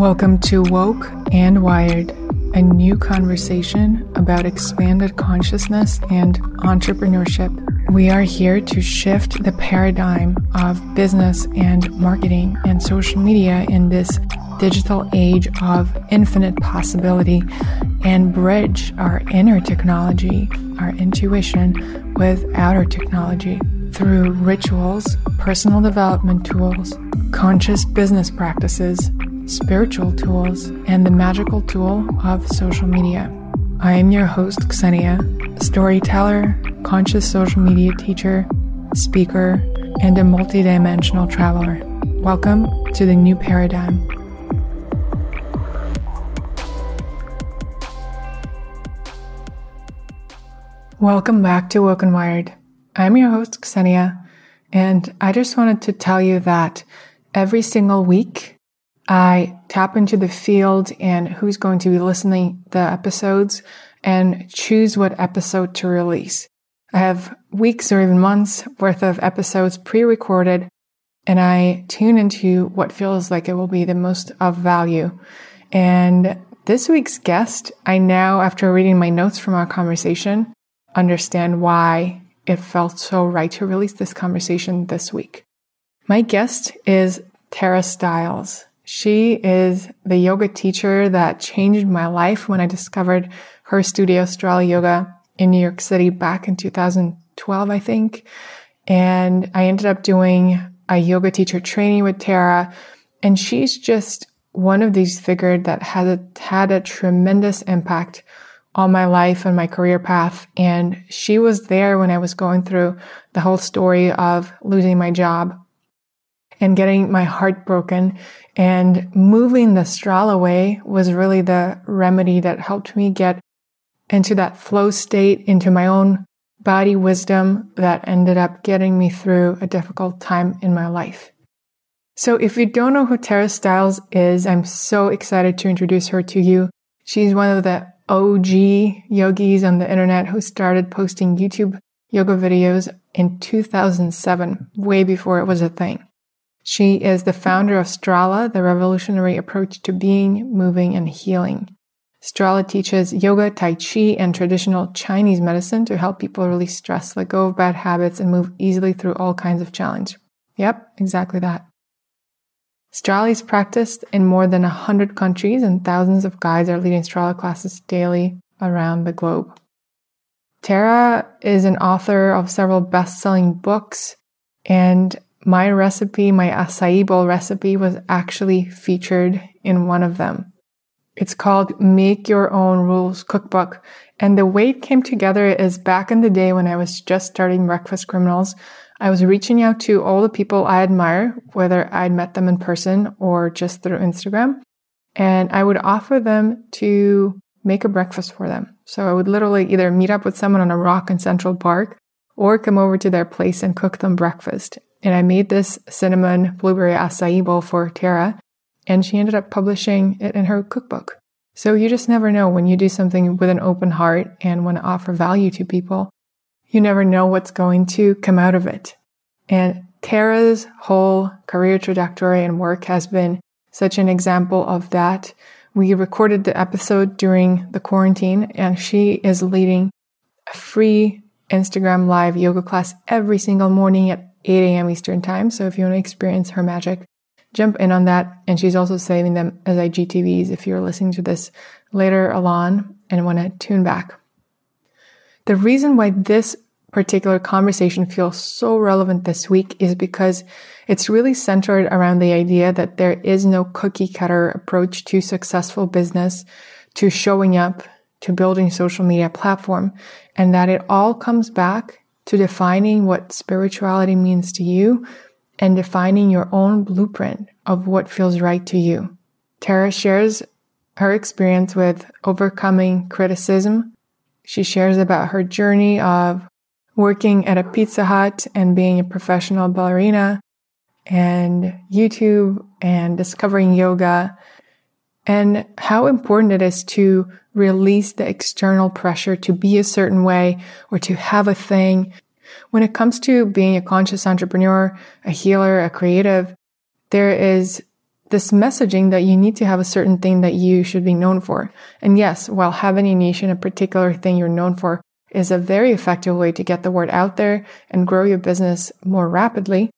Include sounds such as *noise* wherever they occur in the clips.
Welcome to Woke and Wired, a new conversation about expanded consciousness and entrepreneurship. We are here to shift the paradigm of business and marketing and social media in this digital age of infinite possibility and bridge our inner technology, our intuition, with outer technology through rituals, personal development tools, conscious business practices, spiritual tools, and the magical tool of social media. I am your host, Xenia, storyteller, conscious social media teacher, speaker, and a multidimensional traveler. Welcome to the new paradigm. Welcome back to Woke and Wired. I'm your host, Xenia, and I just wanted to tell you that every single week I tap into the field and who's going to be listening the episodes and choose what episode to release. I have weeks or even months worth of episodes pre-recorded and I tune into what feels like it will be the most of value. And this week's guest, I now, after reading my notes from our conversation, understand why it felt so right to release this conversation this week. My guest is Tara Stiles. She is the yoga teacher that changed my life when I discovered her studio, Strala Yoga, in New York City back in 2012, I think. And I ended up doing a yoga teacher training with Tara. And she's just one of these figures that has a, had a tremendous impact on my life and my career path. And she was there when I was going through the whole story of losing my job and getting my heart broken and moving the Strala away was really the remedy that helped me get into that flow state, into my own body wisdom that ended up getting me through a difficult time in my life. So if you don't know who Tara Stiles is, I'm so excited to introduce her to you. She's one of the OG yogis on the internet who started posting YouTube yoga videos in 2007, way before it was a thing. She is the founder of Strala, the revolutionary approach to being, moving, and healing. Strala teaches yoga, Tai Chi, and traditional Chinese medicine to help people release stress, let go of bad habits, and move easily through all kinds of challenge. Yep, exactly that. Strala is practiced in more than 100 countries, and thousands of guides are leading Strala classes daily around the globe. Tara is an author of several best selling books and my recipe, my acai bowl recipe was actually featured in one of them. It's called Make Your Own Rules Cookbook. And the way it came together is back in the day when I was just starting Breakfast Criminals, I was reaching out to all the people I admire, whether I'd met them in person or just through Instagram. And I would offer them to make a breakfast for them. So I would literally either meet up with someone on a rock in Central Park or come over to their place and cook them breakfast. And I made this cinnamon blueberry acai bowl for Tara, and she ended up publishing it in her cookbook. So you just never know when you do something with an open heart and want to offer value to people. You never know what's going to come out of it. And Tara's whole career trajectory and work has been such an example of that. We recorded the episode during the quarantine, and she is leading a free Instagram live yoga class every single morning at 8 a.m. Eastern Time. So if you want to experience her magic, jump in on that. And she's also saving them as IGTVs if you're listening to this later along and want to tune back. The reason why this particular conversation feels so relevant this week is because it's really centered around the idea that there is no cookie cutter approach to successful business, to showing up, to building social media platform, and that it all comes back to defining what spirituality means to you and defining your own blueprint of what feels right to you. Tara shares her experience with overcoming criticism. She shares about her journey of working at a Pizza Hut and being a professional ballerina and YouTube and discovering yoga and how important it is to release the external pressure to be a certain way or to have a thing. When it comes to being a conscious entrepreneur, a healer, a creative, there is this messaging that you need to have a certain thing that you should be known for. And yes, while having a niche and a particular thing you're known for is a very effective way to get the word out there and grow your business more rapidly,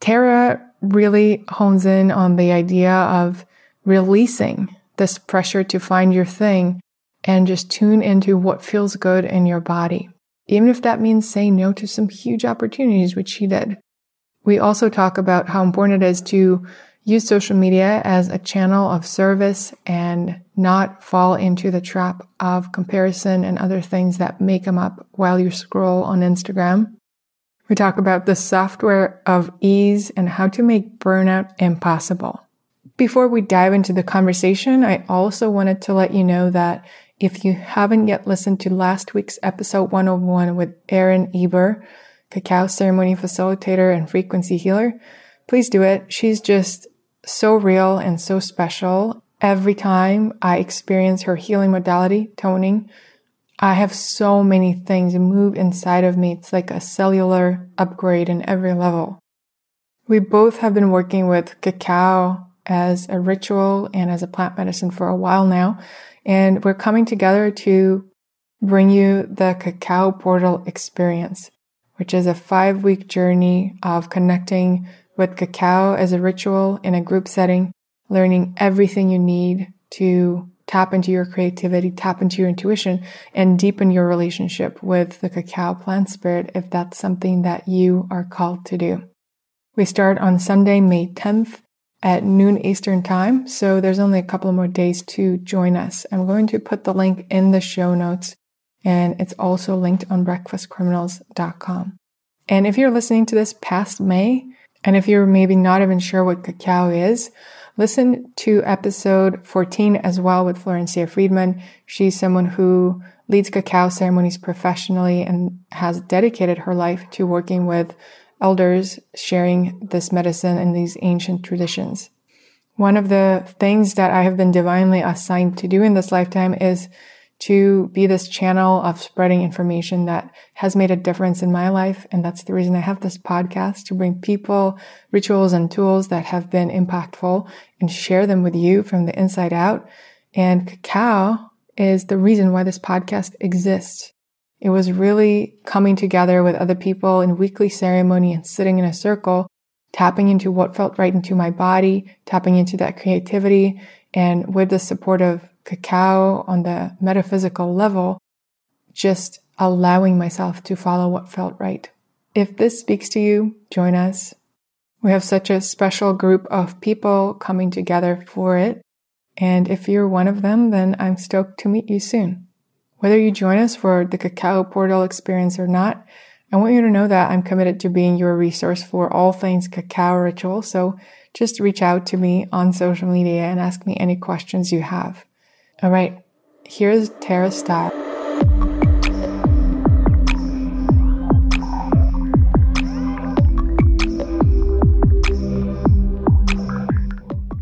Tara really hones in on the idea of releasing this pressure to find your thing and just tune into what feels good in your body. Even if that means saying no to some huge opportunities, which she did. We also talk about how important it is to use social media as a channel of service and not fall into the trap of comparison and other things that may come up while you scroll on Instagram. We talk about the software of ease and how to make burnout impossible. Before we dive into the conversation, I also wanted to let you know that if you haven't yet listened to last week's episode 101 with Erin Eber, cacao ceremony facilitator and frequency healer, please do it. She's just so real and so special. Every time I experience her healing modality, toning, I have so many things move inside of me. It's like a cellular upgrade in every level. We both have been working with cacao as a ritual and as a plant medicine for a while now. And we're coming together to bring you the cacao portal experience, which is a five week journey of connecting with cacao as a ritual in a group setting, learning everything you need to tap into your creativity, tap into your intuition, and deepen your relationship with the cacao plant spirit if that's something that you are called to do. We start on Sunday, May 10th at noon Eastern time, so there's only a couple more days to join us. I'm going to put the link in the show notes, and it's also linked on breakfastcriminals.com. And if you're listening to this past May, and if you're maybe not even sure what cacao is, listen to episode 14 as well with Florencia Friedman. She's someone who leads cacao ceremonies professionally and has dedicated her life to working with elders sharing this medicine and these ancient traditions. One of the things that I have been divinely assigned to do in this lifetime is to be this channel of spreading information that has made a difference in my life. And that's the reason I have this podcast to bring people, rituals and tools that have been impactful and share them with you from the inside out. And cacao is the reason why this podcast exists. It was really coming together with other people in weekly ceremony and sitting in a circle, tapping into what felt right into my body, tapping into that creativity and with the support of cacao on the metaphysical level, just allowing myself to follow what felt right. If this speaks to you, join us. We have such a special group of people coming together for it. And if you're one of them, then I'm stoked to meet you soon. Whether you join us for the Cacao Portal experience or not, I want you to know that I'm committed to being your resource for all things cacao ritual. So just reach out to me on social media and ask me any questions you have. All right, here's Tara Style.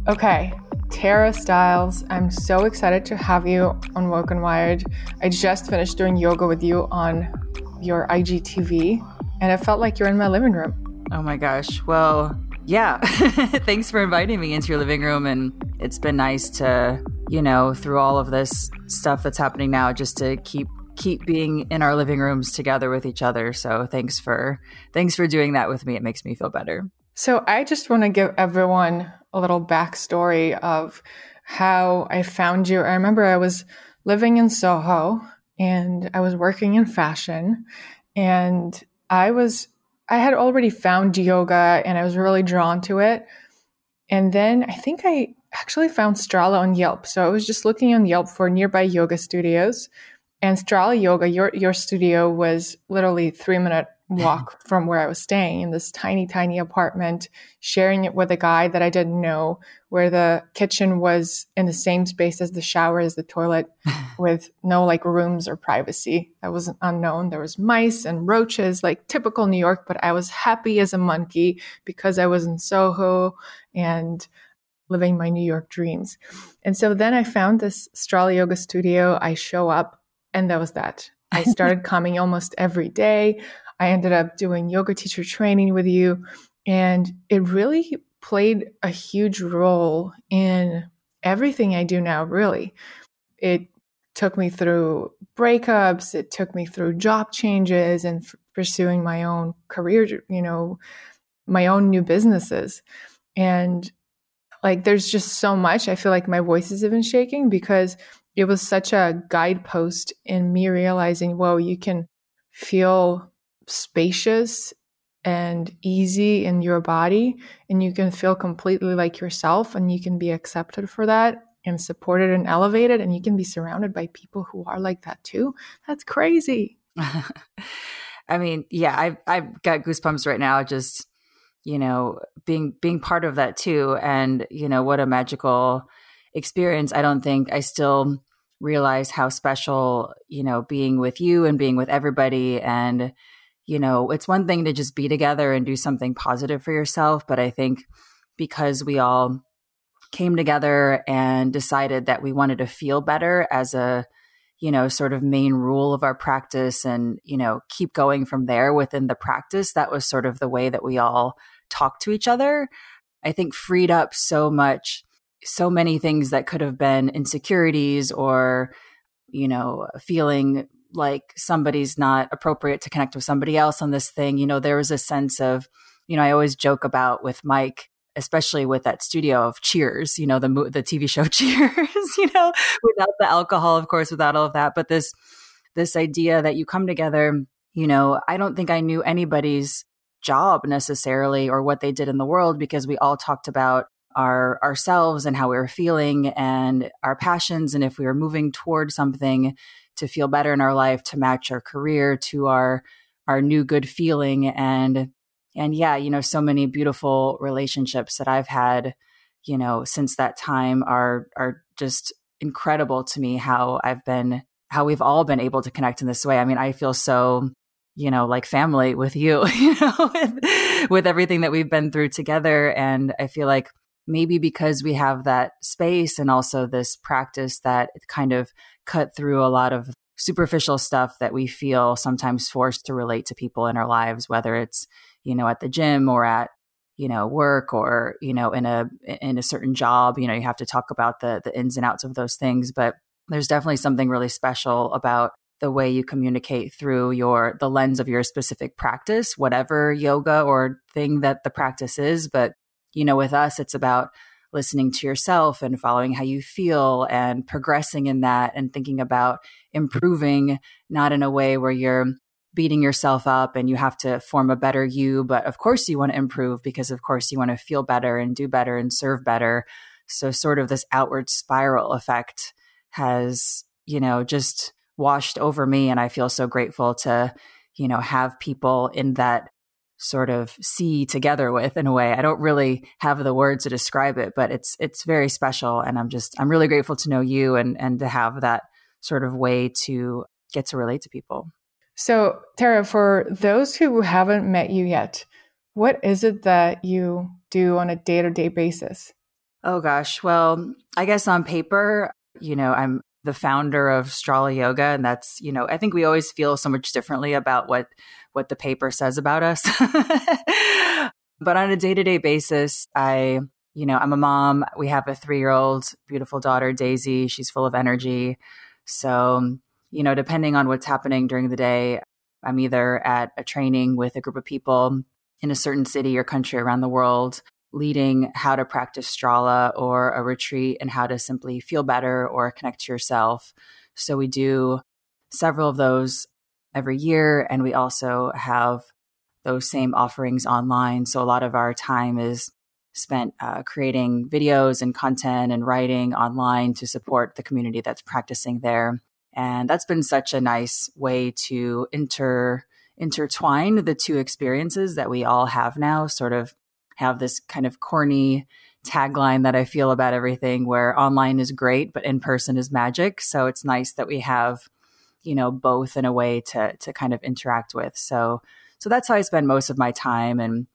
Okay, Tara Stiles. I'm so excited to have you on Woke and Wired. I just finished doing yoga with you on your IGTV, and it felt like you're in my living room. Oh my gosh. Well, yeah. *laughs* Thanks for inviting me into your living room. And it's been nice to you know, through all of this stuff that's happening now, just to keep keep being in our living rooms together with each other. So thanks for thanks for doing that with me. It makes me feel better. So I just want to give everyone a little backstory of how I found you. I remember I was living in Soho and I was working in fashion and I was I had already found yoga and I was really drawn to it. And then I think I actually found Strala on Yelp. So I was just looking on Yelp for nearby yoga studios. And Strala Yoga, your your studio was literally three minute walk *laughs* from where I was staying in this tiny, tiny apartment, sharing it with a guy that I didn't know, where the kitchen was in the same space as the shower as the toilet, *laughs* with no like rooms or privacy. That was unknown. There was mice and roaches, like typical New York, but I was happy as a monkey because I was in Soho and living my New York dreams. And so then I found this Strala Yoga studio. I show up, and that was that. I *laughs* started coming almost every day. I ended up doing yoga teacher training with you. And it really played a huge role in everything I do now, really. It took me through breakups, it took me through job changes and f- pursuing my own career, you know, my own new businesses. And like there's just so much. I feel like my voice is even shaking because it was such a guidepost in me realizing, whoa, you can feel spacious and easy in your body and you can feel completely like yourself and you can be accepted for that and supported and elevated and you can be surrounded by people who are like that too. That's crazy. *laughs* I mean yeah i've i've got goosebumps right now just you know being being part of that too and you know what a magical experience. I don't think i still realize how special you know being with you and being with everybody and you know, it's one thing to just be together and do something positive for yourself. But I think because we all came together and decided that we wanted to feel better as a, you know, sort of main rule of our practice and, you know, keep going from there within the practice, that was sort of the way that we all talked to each other. I think freed up so much, so many things that could have been insecurities or, you know, feeling like somebody's not appropriate to connect with somebody else on this thing. You know, there was a sense of, you know, I always joke about with Mike, especially with that studio of Cheers, you know, the the TV show *laughs* Cheers, you know, without the alcohol, of course, without all of that, but this this idea that you come together, you know, I don't think I knew anybody's job necessarily or what they did in the world because we all talked about our ourselves and how we were feeling and our passions and if we were moving toward something to feel better in our life, to match our career to our our new good feeling and and yeah, you know, so many beautiful relationships that I've had, you know, since that time are are just incredible to me how I've been how we've all been able to connect in this way. I mean, I feel so you know, like family with you, *laughs* you know, with, with everything that we've been through together. And I feel like maybe because we have that space and also this practice that kind of cut through a lot of superficial stuff that we feel sometimes forced to relate to people in our lives whether it's you know at the gym or at you know work or you know in a in a certain job you know you have to talk about the the ins and outs of those things. But there's definitely something really special about the way you communicate through your the lens of your specific practice whatever yoga or thing that the practice is. But you know, with us, it's about listening to yourself and following how you feel and progressing in that and thinking about improving, not in a way where you're beating yourself up and you have to form a better you. But of course, you want to improve because, of course, you want to feel better and do better and serve better. So, sort of this outward spiral effect has, you know, just washed over me. And I feel so grateful to, you know, have people in that sort of see together with in a way. I don't really have the words to describe it, but it's it's very special and I'm just I'm really grateful to know you and and to have that sort of way to get to relate to people. So, Tara, for those who haven't met you yet, what is it that you do on a day-to-day basis? Oh gosh, well, I guess on paper, you know, I'm the founder of Strala Yoga and that's, you know, I think we always feel so much differently about what what the paper says about us. *laughs* but on a day to day basis, I, you know, I'm a mom. We have a three year old beautiful daughter, Daisy. She's full of energy. So, you know, depending on what's happening during the day, I'm either at a training with a group of people in a certain city or country around the world, leading how to practice Strala or a retreat and how to simply feel better or connect to yourself. So we do several of those every year. And we also have those same offerings online. So a lot of our time is spent uh, creating videos and content and writing online to support the community that's practicing there. And that's been such a nice way to inter intertwine the two experiences that we all have now, sort of have this kind of corny tagline that I feel about everything where online is great, but in person is magic. So it's nice that we have you know both in a way to to kind of interact with. So so that's how i spend most of my time. And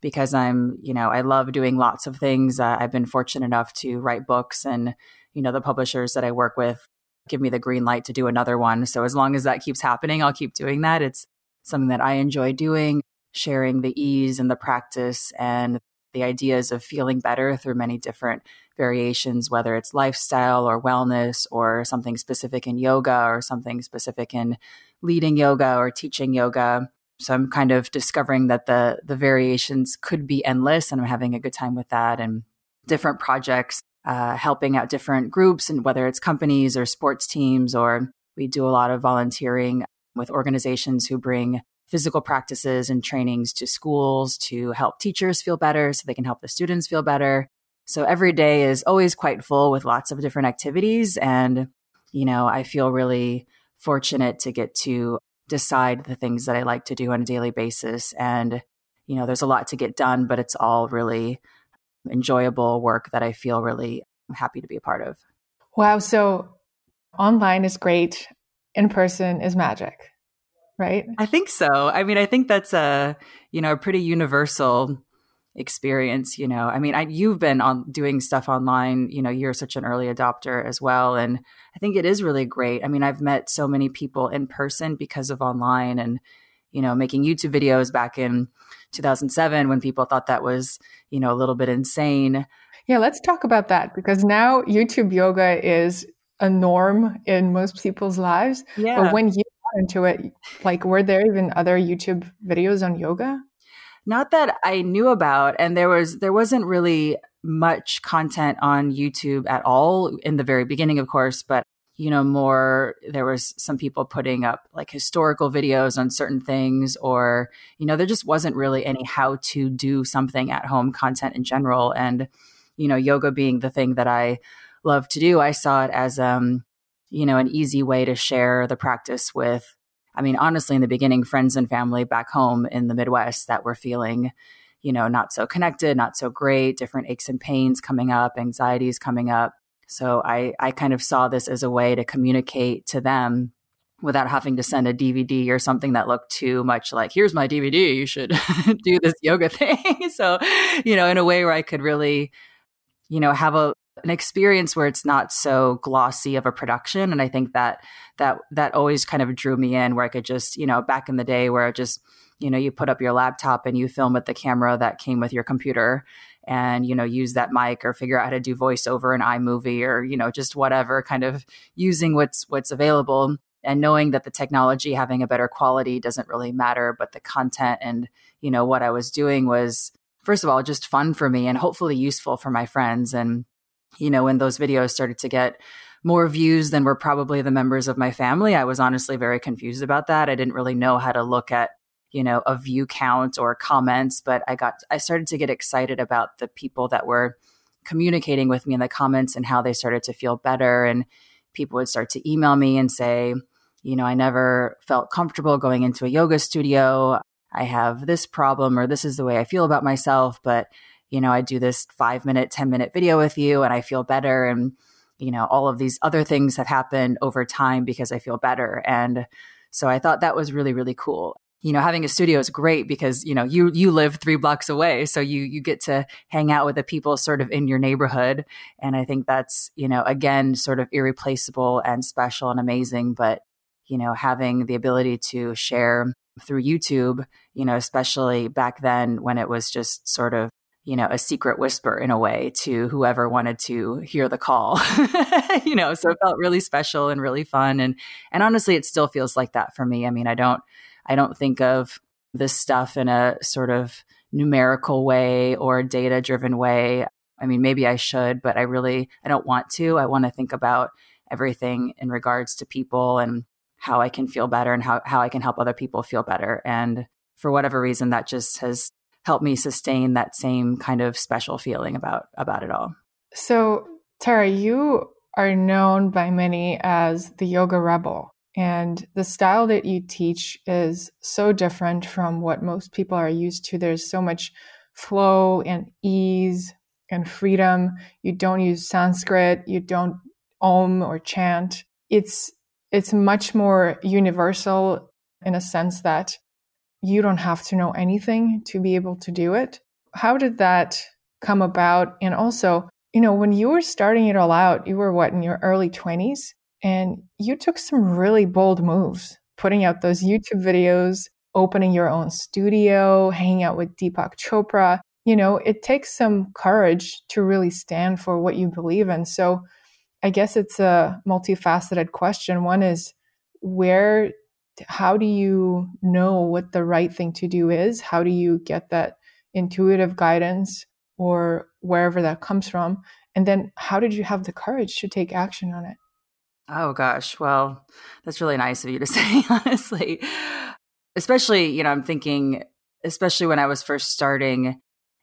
because i'm you know i love doing lots of things uh, i've been fortunate enough to write books and you know the publishers that i work with give me the green light to do another one. So as long as that keeps happening i'll keep doing that. It's something that i enjoy doing sharing the ease and the practice and the ideas of feeling better through many different variations, whether it's lifestyle or wellness or something specific in yoga or something specific in leading yoga or teaching yoga. So I'm kind of discovering that the the variations could be endless, and I'm having a good time with that. And different projects, uh, helping out different groups, and whether it's companies or sports teams, or we do a lot of volunteering with organizations who bring physical practices and trainings to schools to help teachers feel better so they can help the students feel better. So every day is always quite full with lots of different activities. And, you know, I feel really fortunate to get to decide the things that I like to do on a daily basis. And, you know, there's a lot to get done, but it's all really enjoyable work that I feel really happy to be a part of. Wow. So online is great, in person is magic, right? I think so. I mean, I think that's a, you know, a pretty universal experience you know i mean I, you've been on doing stuff online you know you're such an early adopter as well and i think it is really great i mean i've met so many people in person because of online and you know making youtube videos back in 2007 when people thought that was you know a little bit insane yeah let's talk about that because now youtube yoga is a norm in most people's lives yeah. but when you into it? Like were there even other youtube videos on yoga? Not that I knew about and there was there wasn't really much content on YouTube at all in the very beginning of course but you know more there was some people putting up like historical videos on certain things or you know there just wasn't really any how to do something at home content in general and you know yoga being the thing that I love to do I saw it as um you know an easy way to share the practice with I mean, honestly, in the beginning, friends and family back home in the Midwest that were feeling, you know, not so connected, not so great, different aches and pains coming up, anxieties coming up. So I, I kind of saw this as a way to communicate to them without having to send a DVD or something that looked too much like, here's my DVD, you should *laughs* do this yoga thing. *laughs* so, you know, in a way where I could really, you know, have a, an experience where it's not so glossy of a production. And i think that that that always kind of drew me in where i could just you know back in the day where I just you know you put up your laptop and you film with the camera that came with your computer and you know use that mic or figure out how to do voiceover in iMovie or you know just whatever kind of using what's what's available. And knowing that the technology having a better quality doesn't really matter but the content and you know what I was doing was first of all just fun for me and hopefully useful for my friends. And you know, when those videos started to get more views than were probably the members of my family, I was honestly very confused about that. I didn't really know how to look at, you know, a view count or comments, but I got, I started to get excited about the people that were communicating with me in the comments and how they started to feel better. And people would start to email me and say, you know, I never felt comfortable going into a yoga studio. I have this problem, or this is the way I feel about myself, but you know, I do this five minute, 10 minute video with you and I feel better. And, you know, all of these other things have happened over time because I feel better. And so I thought that was really, really cool. You know, having a studio is great because, you know, you you live three blocks away. So you you get to hang out with the people sort of in your neighborhood. And I think that's, you know, again, sort of irreplaceable and special and amazing. But, you know, having the ability to share through YouTube, you know, especially back then when it was just sort of you know, a secret whisper in a way to whoever wanted to hear the call. *laughs* you know, so it felt really special and really fun and and honestly it still feels like that for me. I mean, I don't I don't think of this stuff in a sort of numerical way or data driven way. I mean, maybe I should, but I really I don't want to. I want to think about everything in regards to people and how I can feel better and how, how I can help other people feel better. And for whatever reason, that just has help me sustain that same kind of special feeling about about it all. So, Tara, you are known by many as the yoga rebel. And the style that you teach is so different from what most people are used to. There's so much flow and ease and freedom. You don't use Sanskrit, you don't om or chant. It's it's much more universal in a sense that you don't have to know anything to be able to do it. How did that come about? And also, you know, when you were starting it all out, you were what in your early 20s and you took some really bold moves, putting out those YouTube videos, opening your own studio, hanging out with Deepak Chopra. you know, it takes some courage to really stand for what you believe in. So I guess it's a multifaceted question. One is where, how do you know what the right thing to do is? How do you get that intuitive guidance or wherever that comes from? And then how did you have the courage to take action on it? Oh gosh, well, that's really nice of you to *laughs* say, honestly. Especially, you know, I'm thinking, especially when I was first starting,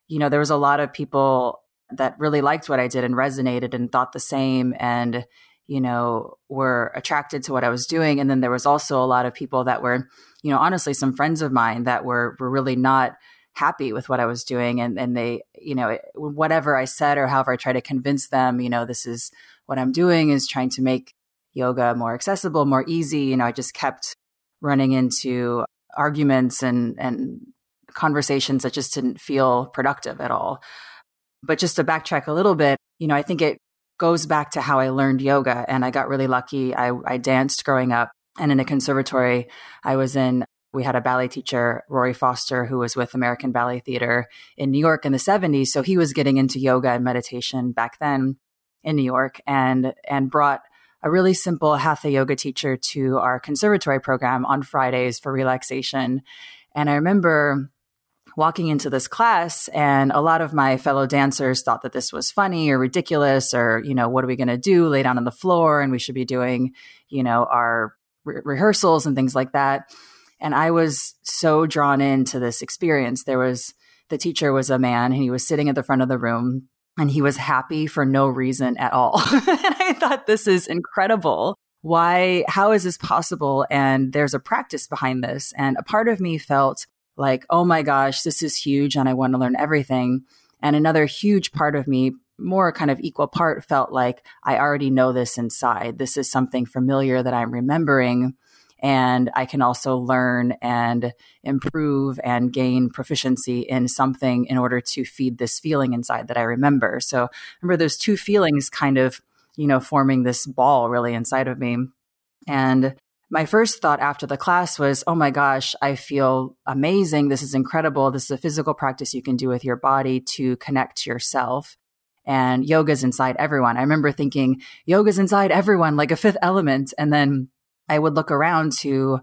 you know, there was a lot of people that really liked what I did and resonated and thought the same and, you know, were attracted to what I was doing. And then there was also a lot of people that were, you know, honestly, some friends of mine that were were really not happy with what I was doing. And and they, you know, whatever I said or however I tried to convince them, you know, this is what I'm doing is trying to make yoga more accessible, more easy. You know, I just kept running into arguments and and conversations that just didn't feel productive at all. But just to backtrack a little bit, you know, I think it goes back to how I learned yoga and I got really lucky. I, I danced growing up and in a conservatory I was in we had a ballet teacher, Rory Foster, who was with American Ballet Theater in New York in the 70s. So he was getting into yoga and meditation back then in New York and and brought a really simple hatha yoga teacher to our conservatory program on Fridays for relaxation. And I remember walking into this class and a lot of my fellow dancers thought that this was funny or ridiculous or you know what are we going to do lay down on the floor and we should be doing you know our re- rehearsals and things like that and i was so drawn into this experience there was the teacher was a man and he was sitting at the front of the room and he was happy for no reason at all. *laughs* and I thought this is incredible. Why, how is this possible? And there's a practice behind this. And a part of me felt like, oh my gosh, this is huge and I want to learn everything. And another huge part of me, more kind of equal part, felt like I already know this inside. This is something familiar that I'm remembering and I can also learn and improve and gain proficiency in something in order to feed this feeling inside that I remember. So remember those two feelings kind of, you know, forming this ball really inside of me. And my first thought after the class was, oh my gosh, I feel amazing. This is incredible. This is a physical practice you can do with your body to connect to yourself. And yoga's inside everyone. I remember thinking, yoga's inside everyone, like a fifth element. And then I would look around to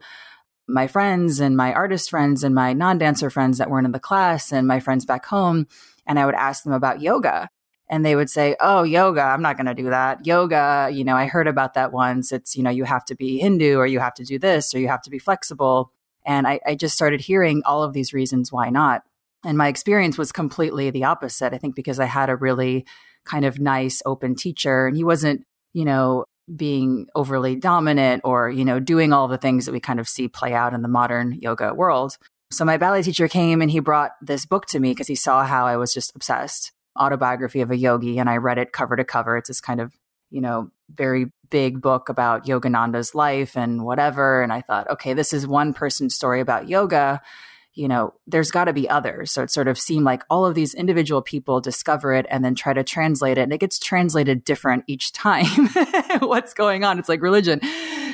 my friends and my artist friends and my non dancer friends that weren't in the class and my friends back home. And I would ask them about yoga. And they would say, Oh, yoga, I'm not going to do that. Yoga, you know, I heard about that once. It's, you know, you have to be Hindu or you have to do this or you have to be flexible. And I, I just started hearing all of these reasons why not. And my experience was completely the opposite. I think because I had a really kind of nice, open teacher and he wasn't, you know, being overly dominant or, you know, doing all the things that we kind of see play out in the modern yoga world. So my ballet teacher came and he brought this book to me because he saw how I was just obsessed. Autobiography of a Yogi. And I read it cover to cover. It's this kind of, you know, very big book about Yogananda's life and whatever. And I thought, okay, this is one person's story about yoga you know, there's got to be others. So it sort of seemed like all of these individual people discover it and then try to translate it. And it gets translated different each time. *laughs* What's going on? It's like religion.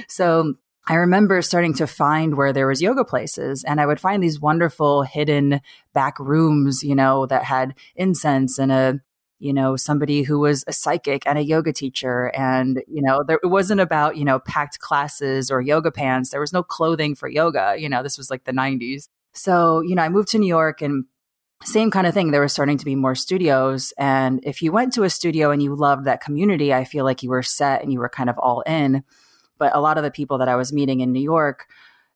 So I remember starting to find where there was yoga places and I would find these wonderful hidden back rooms, you know, that had incense and a you know somebody who was a psychic and a yoga teacher and you know there it wasn't about you know packed classes or yoga pants there was no clothing for yoga you know this was like the 90s so, you know, I moved to New York and same kind of thing. There were starting to be more studios. And if you went to a studio and you loved that community, I feel like you were set and you were kind of all in. But a lot of the people that I was meeting in New York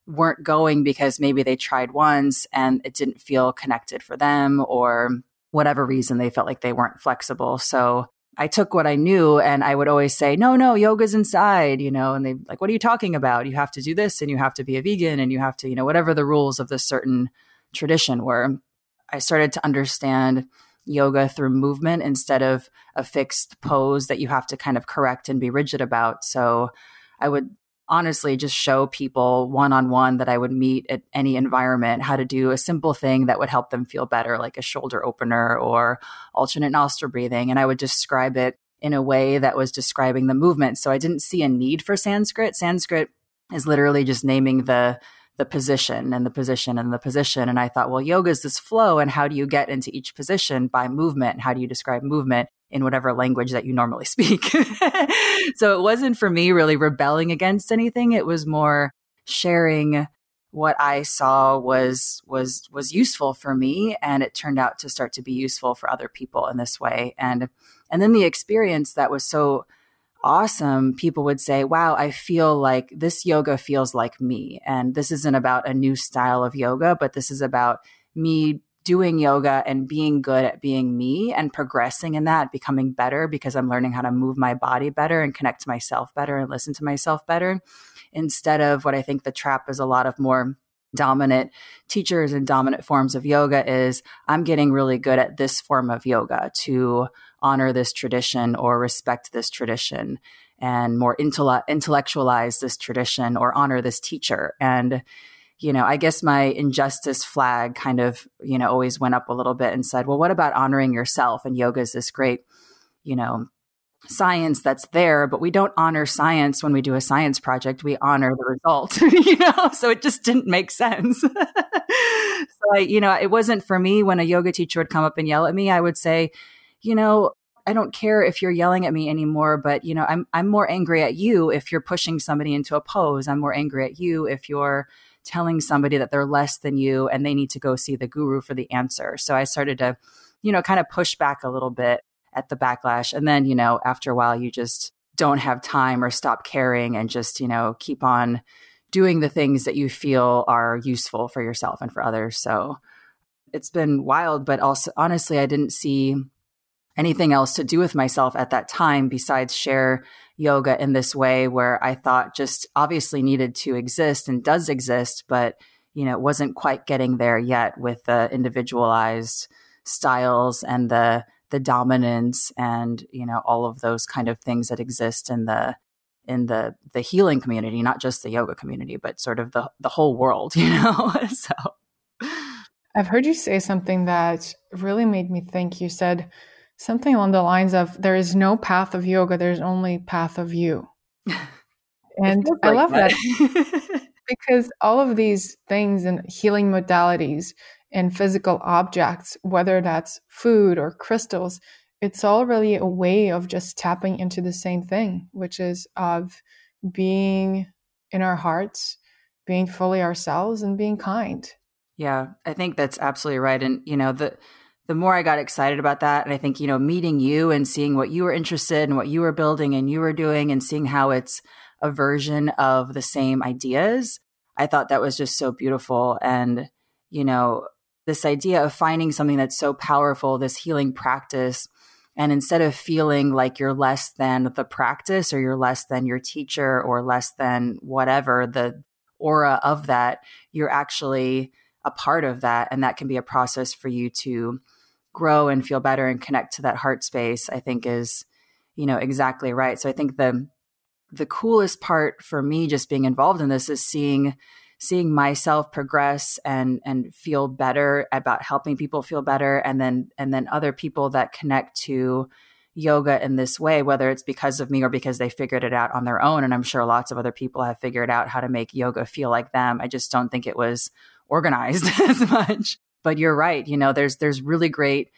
weren't going because maybe they tried once and it didn't feel connected for them or whatever reason they felt like they weren't flexible. So I took what I knew and I would always say, no, no, yoga's inside, you know, and they like, what are you talking about? You have to do this and you have to be a vegan and you have to, you know, whatever the rules of this certain tradition were. I started to understand yoga through movement instead of a fixed pose that you have to kind of correct and be rigid about. So I would honestly just show people one on one that I would meet at any environment how to do a simple thing that would help them feel better, like a shoulder opener or alternate nostril breathing. And I would describe it in a way that was describing the movement. So I didn't see a need for Sanskrit. Sanskrit is literally just naming the the position and the position and the position. And I thought, well, yoga is this flow. And how do you get into each position by movement? How do you describe movement in whatever language that you normally speak? *laughs* so it wasn't for me really rebelling against anything. It was more sharing what I saw was was was useful for me and it turned out to start to be useful for other people in this way and and then the experience that was so awesome, people would say, Wow, I feel like this yoga feels like me. And this isn't about a new style of yoga, but this is about me doing yoga and being good at being me and progressing in that, becoming better because I'm learning how to move my body better and connect to myself better and listen to myself better. Instead of what I think the trap is a lot of more dominant teachers and dominant forms of yoga is I'm getting really good at this form of yoga to honor this tradition or respect this tradition and more intelle- intellectualize this tradition or honor this teacher. And, you know, I guess my injustice flag kind of, you know, always went up a little bit and said, well, what about honoring yourself? And yoga is this great, you know, science that's there, but we don't honor science when we do a science project. We honor the result, *laughs* you know? So it just didn't make sense. *laughs* so I, you know, it wasn't for me when a yoga teacher would come up and yell at me, I would say, you know, I don't care if you're yelling at me anymore, but you know, I'm I'm more angry at you if you're pushing somebody into a pose. I'm more angry at you if you're telling somebody that they're less than you and they need to go see the guru for the answer. So I started to, you know, kind of push back a little bit at the backlash. And then, you know, after a while you just don't have time or stop caring and just, you know, keep on doing the things that you feel are useful for yourself and for others. So it's been wild, but also honestly, I didn't see anything else to do with myself at that time besides share yoga in this way where I thought just obviously needed to exist and does exist, but you know, wasn't quite getting there yet with the individualized styles and the the dominance and you know all of those kind of things that exist in the in the the healing community, not just the yoga community, but sort of the the whole world, *laughs* you know. *laughs* so I've heard you say something that really made me think. You said something along the lines of there is no path of yoga there's only path of you. *laughs* And i love that, that. *laughs* Because all of these things and healing modalities and physical objects whether that's food or crystals it's all really a way of just tapping into the same thing which is of being in our hearts being fully ourselves and being kind. Yeah i think that's absolutely right. And you know the the more I got excited about that, and I think, you know, meeting you and seeing what you were interested in, what you were building and you were doing, and seeing how it's a version of the same ideas, I thought that was just so beautiful. And, you know, this idea of finding something that's so powerful, this healing practice, and instead of feeling like you're less than the practice or you're less than your teacher or less than whatever the aura of that, you're actually a part of that. And that can be a process for you to grow and feel better and connect to that heart space, I think is, you know, exactly right. So I think the the coolest part for me just being involved in this is seeing seeing myself progress and and feel better about helping people feel better and then and then other people that connect to yoga in this way whether it's because of me or because they figured it out on their own. And i'm sure lots of other people have figured out how to make yoga feel like them. I just don't think it was organized *laughs* as much but you're right. You know, there's there's really great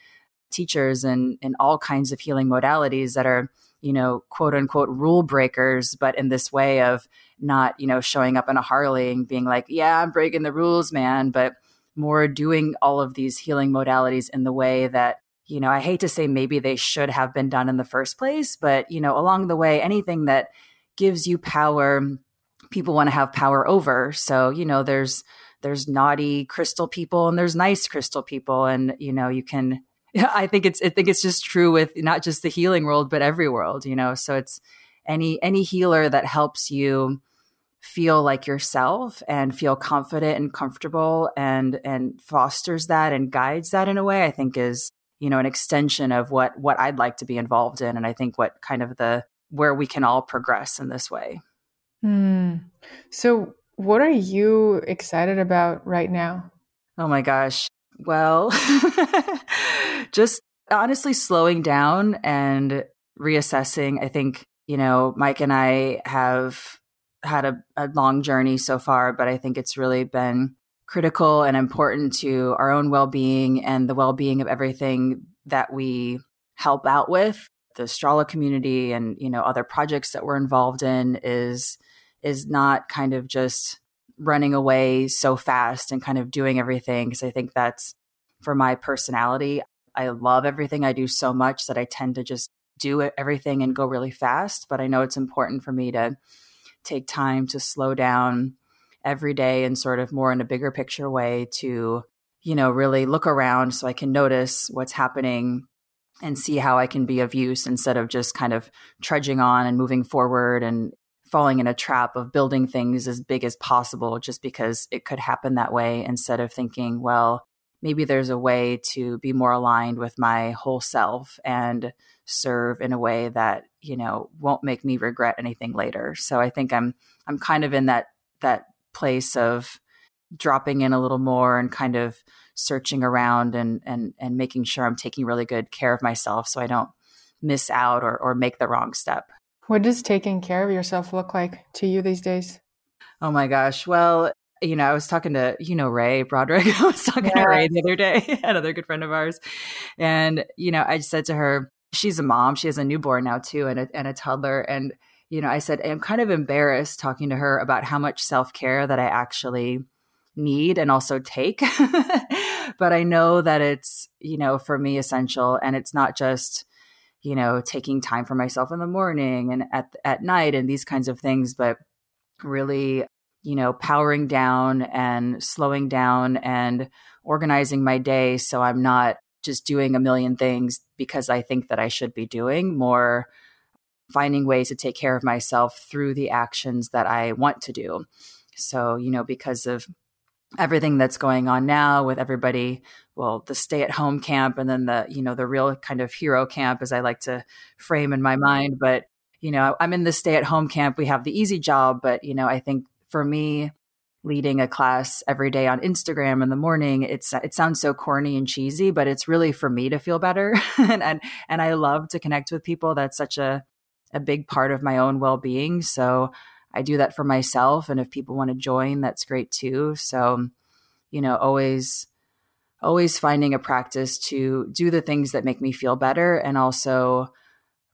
teachers and in all kinds of healing modalities that are you know quote unquote rule breakers but in this way of not you know showing up in a harley and being like yeah i'm breaking the rules man but more doing all of these healing modalities in the way that you know i hate to say maybe they should have been done in the first place but you know along the way anything that gives you power people want to have power over so you know there's there's naughty crystal people and there's nice crystal people. And you know you can *laughs* i think it's i think it's just true with not just the healing world but every world you know? So it's any any healer that helps you feel like yourself and feel confident and comfortable and and fosters that and guides that in a way i think is you know an extension of what what i'd like to be involved in and i think what kind of the where we can all progress in this way. Mm. so what are you excited about right now? Oh my gosh. Well, *laughs* just honestly slowing down and reassessing. I think, you know, Mike and I have had a, a long journey so far, but I think it's really been critical and important to our own well-being and the well-being of everything that we help out with the strala community and you know other projects that we're involved in is is not kind of just running away so fast and kind of doing everything because i think that's for my personality i love everything i do so much that i tend to just do everything and go really fast but i know it's important for me to take time to slow down every day and sort of more in a bigger picture way to you know really look around so i can notice what's happening and see how I can be of use instead of just kind of trudging on and moving forward and falling in a trap of building things as big as possible just because it could happen that way instead of thinking, well, maybe there's a way to be more aligned with my whole self and serve in a way that, you know, won't make me regret anything later. So I think I'm I'm kind of in that that place of dropping in a little more and kind of searching around and and and making sure I'm taking really good care of myself so I don't miss out or or make the wrong step. What does taking care of yourself look like to you these days? Oh my gosh. Well, you know, I was talking to, you know, Ray Broderick. *laughs* I was talking yeah. to Ray the other day, *laughs* another good friend of ours. And, you know, I said to her, she's a mom. She has a newborn now too and a, and a toddler. And, you know, I said, I'm kind of embarrassed talking to her about how much self care that I actually need and also take. *laughs* but I know that it's, you know, for me essential and it's not just, you know, taking time for myself in the morning and at at night and these kinds of things, but really, you know, powering down and slowing down and organizing my day so I'm not just doing a million things because I think that I should be doing more finding ways to take care of myself through the actions that I want to do. So, you know, because of everything that's going on now with everybody well the stay at home camp and then the you know the real kind of hero camp as i like to frame in my mind. But you know i'm in the stay at home camp. We have the easy job but you know i think for me leading a class every day on instagram in the morning it's it sounds so corny and cheesy but it's really for me to feel better. *laughs* And, and and i love to connect with people. That's such a a big part of my own well-being. So I do that for myself. And if people want to join, that's great too. So, you know, always, always finding a practice to do the things that make me feel better and also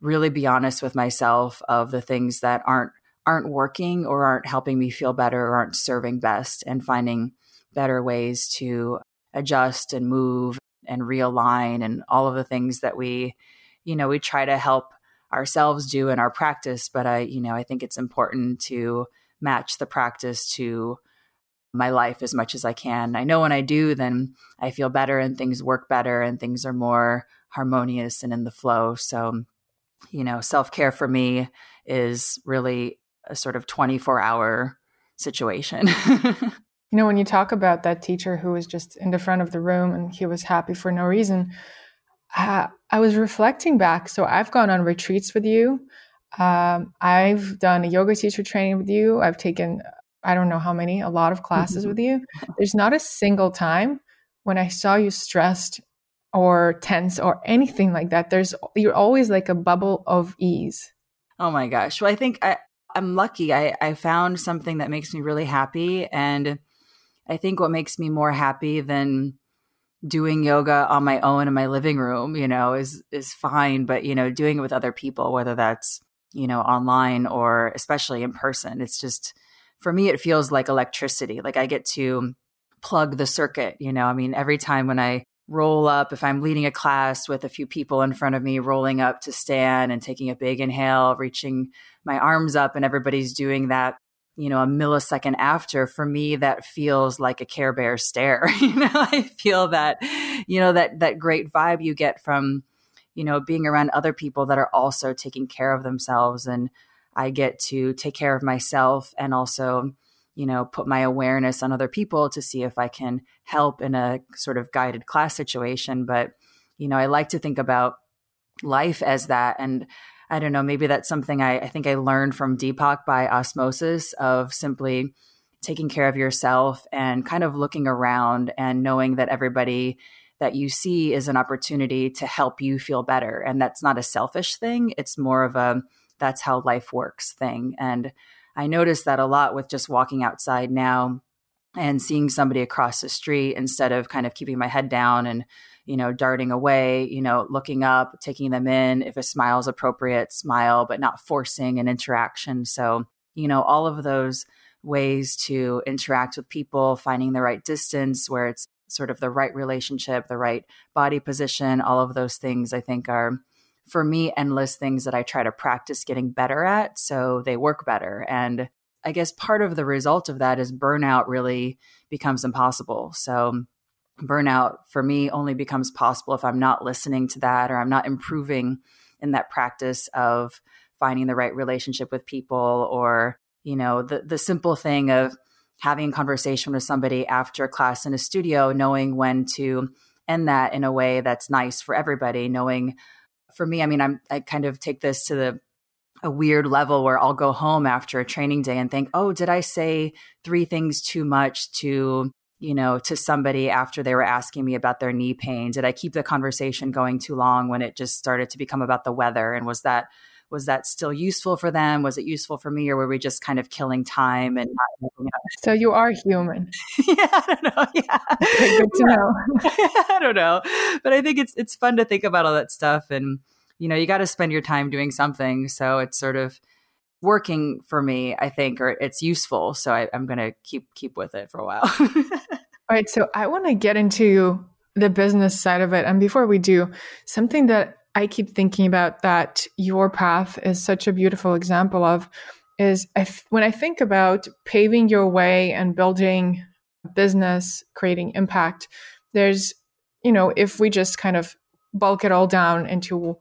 really be honest with myself of the things that aren't aren't working or aren't helping me feel better or aren't serving best and finding better ways to adjust and move and realign and all of the things that we you know we try to help ourselves do in our practice but i you know i think it's important to match the practice to my life as much as i can. I know when i do then i feel better and things work better and things are more harmonious and in the flow. So you know self-care for me is really a sort of 24 hour situation. *laughs* You know when you talk about that teacher who was just in the front of the room and he was happy for no reason uh, I was reflecting back. So I've gone on retreats with you. Um, I've done a yoga teacher training with you. I've taken, I don't know how many, a lot of classes mm-hmm. with you. There's not a single time when I saw you stressed or tense or anything like that. There's, you're always like a bubble of ease. Oh my gosh. Well, I think I, I'm lucky. I, I found something that makes me really happy. And I think what makes me more happy than doing yoga on my own in my living room, you know, is is fine, but you know, doing it with other people, whether that's, you know, online or especially in person, it's just for me it feels like electricity. Like I get to plug the circuit, you know. I mean, every time when I roll up, if I'm leading a class with a few people in front of me, rolling up to stand and taking a big inhale, reaching my arms up, and everybody's doing that you know a millisecond after for me that feels like a care bear stare *laughs* you know? I feel that you know that that great vibe you get from you know being around other people that are also taking care of themselves and i get to take care of myself and also you know put my awareness on other people to see if i can help in a sort of guided class situation. But you know i like to think about life as that and I don't know, maybe that's something I, I think I learned from Deepak by osmosis of simply taking care of yourself and kind of looking around and knowing that everybody that you see is an opportunity to help you feel better. And that's not a selfish thing, it's more of a that's how life works thing. And I notice that a lot with just walking outside now and seeing somebody across the street instead of kind of keeping my head down and you know darting away you know looking up taking them in if a smile is appropriate smile but not forcing an interaction so you know all of those ways to interact with people finding the right distance where it's sort of the right relationship the right body position all of those things i think are for me endless things that i try to practice getting better at so they work better and I guess part of the result of that is burnout really becomes impossible. So, burnout for me only becomes possible if I'm not listening to that or I'm not improving in that practice of finding the right relationship with people or, you know, the, the simple thing of having a conversation with somebody after class in a studio, knowing when to end that in a way that's nice for everybody, knowing for me, I mean, I'm, I kind of take this to the a weird level where I'll go home after a training day and think, oh, did I say three things too much to, you know, to somebody after they were asking me about their knee pain? Did I keep the conversation going too long when it just started to become about the weather? And was that was that still useful for them? Was it useful for me, or were we just kind of killing time and not So you are human. *laughs* yeah, I don't know. Yeah, okay, good to know. *laughs* I don't know, but I think it's it's fun to think about all that stuff and you know, you got to spend your time doing something. So it's sort of working for me, I think, or it's useful. So I, am going to keep keep with it for a while. *laughs* All right. So I want to get into the business side of it, and before we do, something that I keep thinking about that your path is such a beautiful example of is when I think about paving your way and building business, creating impact. There's, you know, if we just kind of bulk it all down into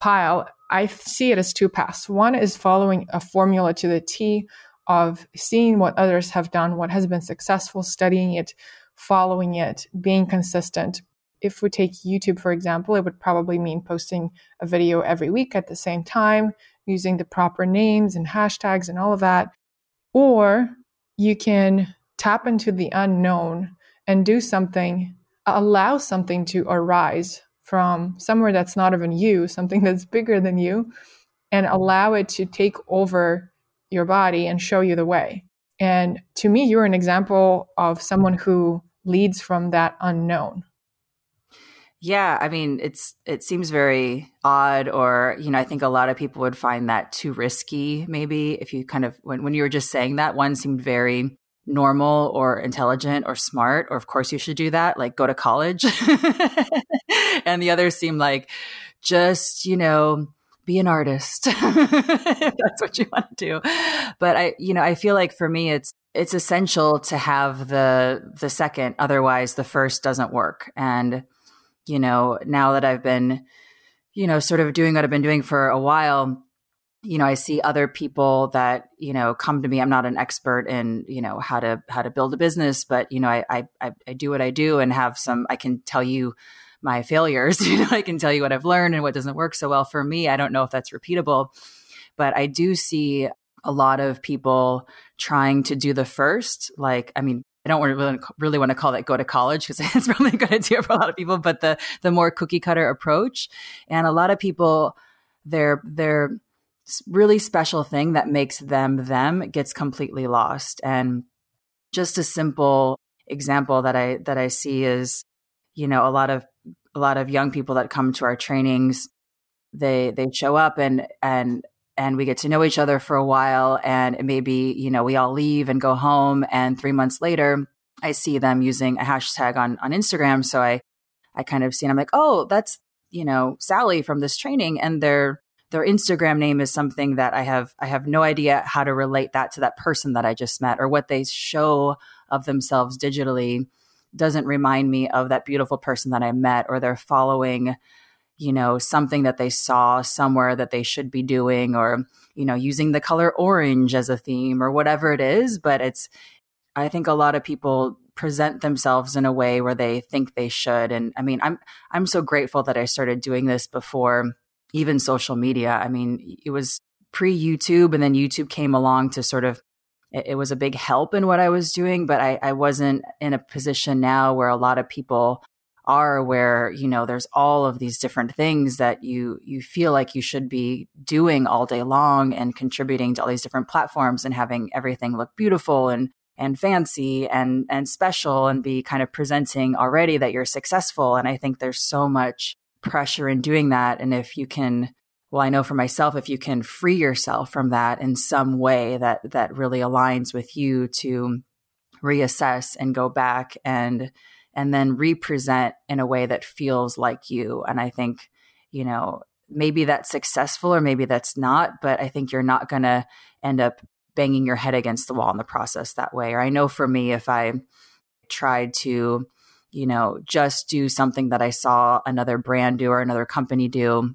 pile, I see it as two paths. One is following a formula to the T of seeing what others have done, what has been successful, studying it, following it, being consistent. If we take YouTube, for example, it would probably mean posting a video every week at the same time, using the proper names and hashtags and all of that. Or you can tap into the unknown and do something, allow something to arise from somewhere that's not even you, something *laughs* that's bigger than you, and allow it to take over your body and show you the way. And to me, you're an example of someone who leads from that unknown. Yeah, I mean, it's it seems very odd, or you know, I think a lot of people would find that too risky. Maybe if you kind of when when you were just saying that, one seemed very normal or intelligent or smart, or of course you should do that, like go to college. *laughs* and the others seem like just, you know, be an artist. *laughs* that's what you want to do. But I, you know, I feel like for me, it's, it's essential to have the, the second. Otherwise the first doesn't work. And, you know, now that I've been, you know, sort of doing what I've been doing for a while, you know i see other people that you know come to me. I'm not an expert in you know how to how to build a business but you know i i, I do what i do and have some i can tell you my failures. *laughs* You know i can tell you what i've learned and what doesn't work so well for me. I don't know if that's repeatable but i do see a lot of people trying to do the first. Like i mean I don't really, really want to call that go to college because *laughs* it's probably a good idea for a lot of people, but the the more cookie cutter approach, and a lot of people, they're they're really special thing that makes them them gets completely lost. And just a simple example that I that I see is, you know, a lot of a lot of young people that come to our trainings, they they show up and and and we get to know each other for a while. And maybe you know we all leave and go home. And 3 months later I see them using a hashtag on on Instagram. So I I kind of see and I'm like, "Oh, that's, you know, Sally from this training. And they're their Instagram name is something that I have I have no idea how to relate that to that person that I just met or what they show of themselves digitally doesn't remind me of that beautiful person that I met or they're following you know something that they saw somewhere that they should be doing or you know using the color orange as a theme or whatever it is. But it's I think a lot of people present themselves in a way where they think they should. And I mean I'm I'm so grateful that I started doing this before even social media. I mean, it was pre YouTube, and then YouTube came along to sort of it, it, was a big help in what I was doing, but I, I wasn't in a position now where a lot of people are where you know there's all of these different things that you you feel like you should be doing all day long and contributing to all these different platforms and having everything look beautiful and and fancy and and special and be kind of presenting already that you're successful and i think there's so much pressure in doing that and if you can well i know for myself if you can free yourself from that in some way that that really aligns with you to reassess and go back and and then represent in a way that feels like you. And I think, you know, maybe that's successful or maybe that's not, but I think you're not going to end up banging your head against the wall in the process that way. Or I know for me, if I tried to, you know, just do something that I saw another brand do or another company do,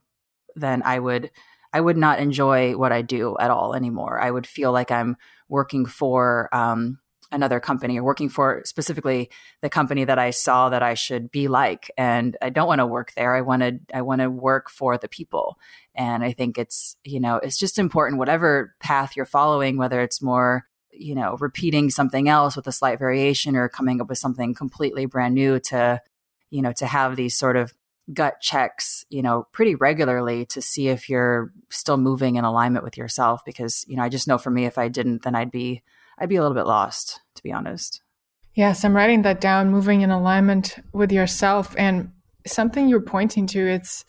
then I would I would not enjoy what I do at all anymore. I would feel like I'm working for um, another company or working for specifically the company that I saw that I should be like. And I don't want to work there. I want to, I want to work for the people. And I think it's, you know, it's just important, whatever path you're following, whether it's more, you know, repeating something else with a slight variation or coming up with something completely brand new to, you know, to have these sort of gut checks, you know, pretty regularly to see if you're still moving in alignment with yourself. Because, you know, I just know for me, if I didn't, then I'd be, I'd be a little bit lost, to be honest. Yes, I'm writing that down, moving in alignment with yourself. And something you're pointing to, it's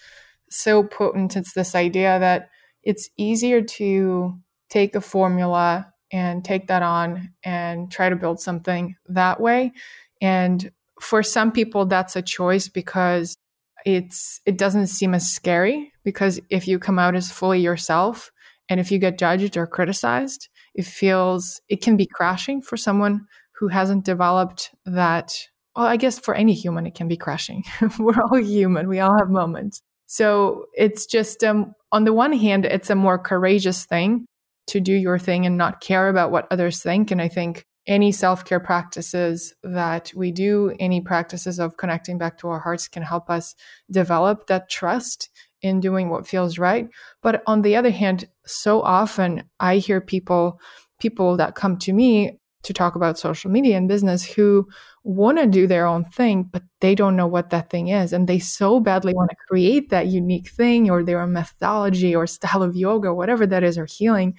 so potent. It's this idea that it's easier to take a formula and take that on and try to build something that way. And for some people, that's a choice because it's it doesn't seem as scary because if you come out as fully yourself and if you get judged or criticized it feels it can be crashing for someone who hasn't developed that well i guess for any human it can be crashing. *laughs* We're all human. We all have moments. So it's just um, on the one hand it's a more courageous thing to do your thing and not care about what others think and i think any self-care practices that we do any practices of connecting back to our hearts can help us develop that trust in doing what feels right. But on the other hand, so often I hear people, people that come to me to talk about social media and business who want to do their own thing, but they don't know what that thing is. And they so badly want to create that unique thing or their own methodology or style of yoga, whatever that is, or healing,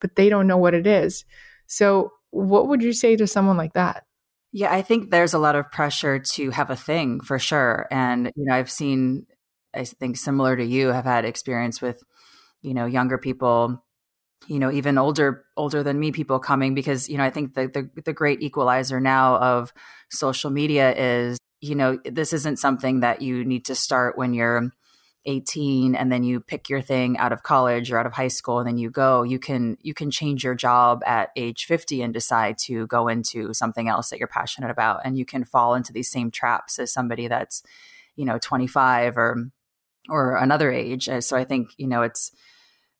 but they don't know what it is. So, what would you say to someone like that? Yeah, I think there's a lot of pressure to have a thing for sure. And, you know, I've seen I think similar to you have had experience with, you know, younger people, you know, even older older than me people coming because, you know, I think the the, the great equalizer now of social media is, you know, this isn't something that you need to start when you're 18 and then you pick your thing out of college or out of high school and then you go you can you can change your job at age 50 and decide to go into something else that you're passionate about and you can fall into these same traps as somebody that's you know 25 or or another age. So I think you know it's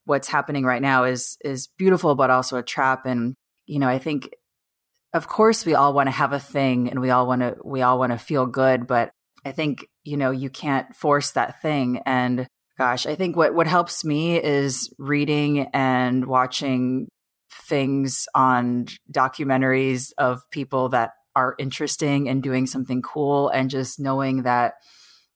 what's happening right now is is beautiful, but also a trap. And you know, I think of course we all want to have a thing, and we all want to we all want to feel good, but I think you know you can't force that thing. And gosh, I think what what helps me is reading and watching things on documentaries of people that are interesting and doing something cool and just knowing that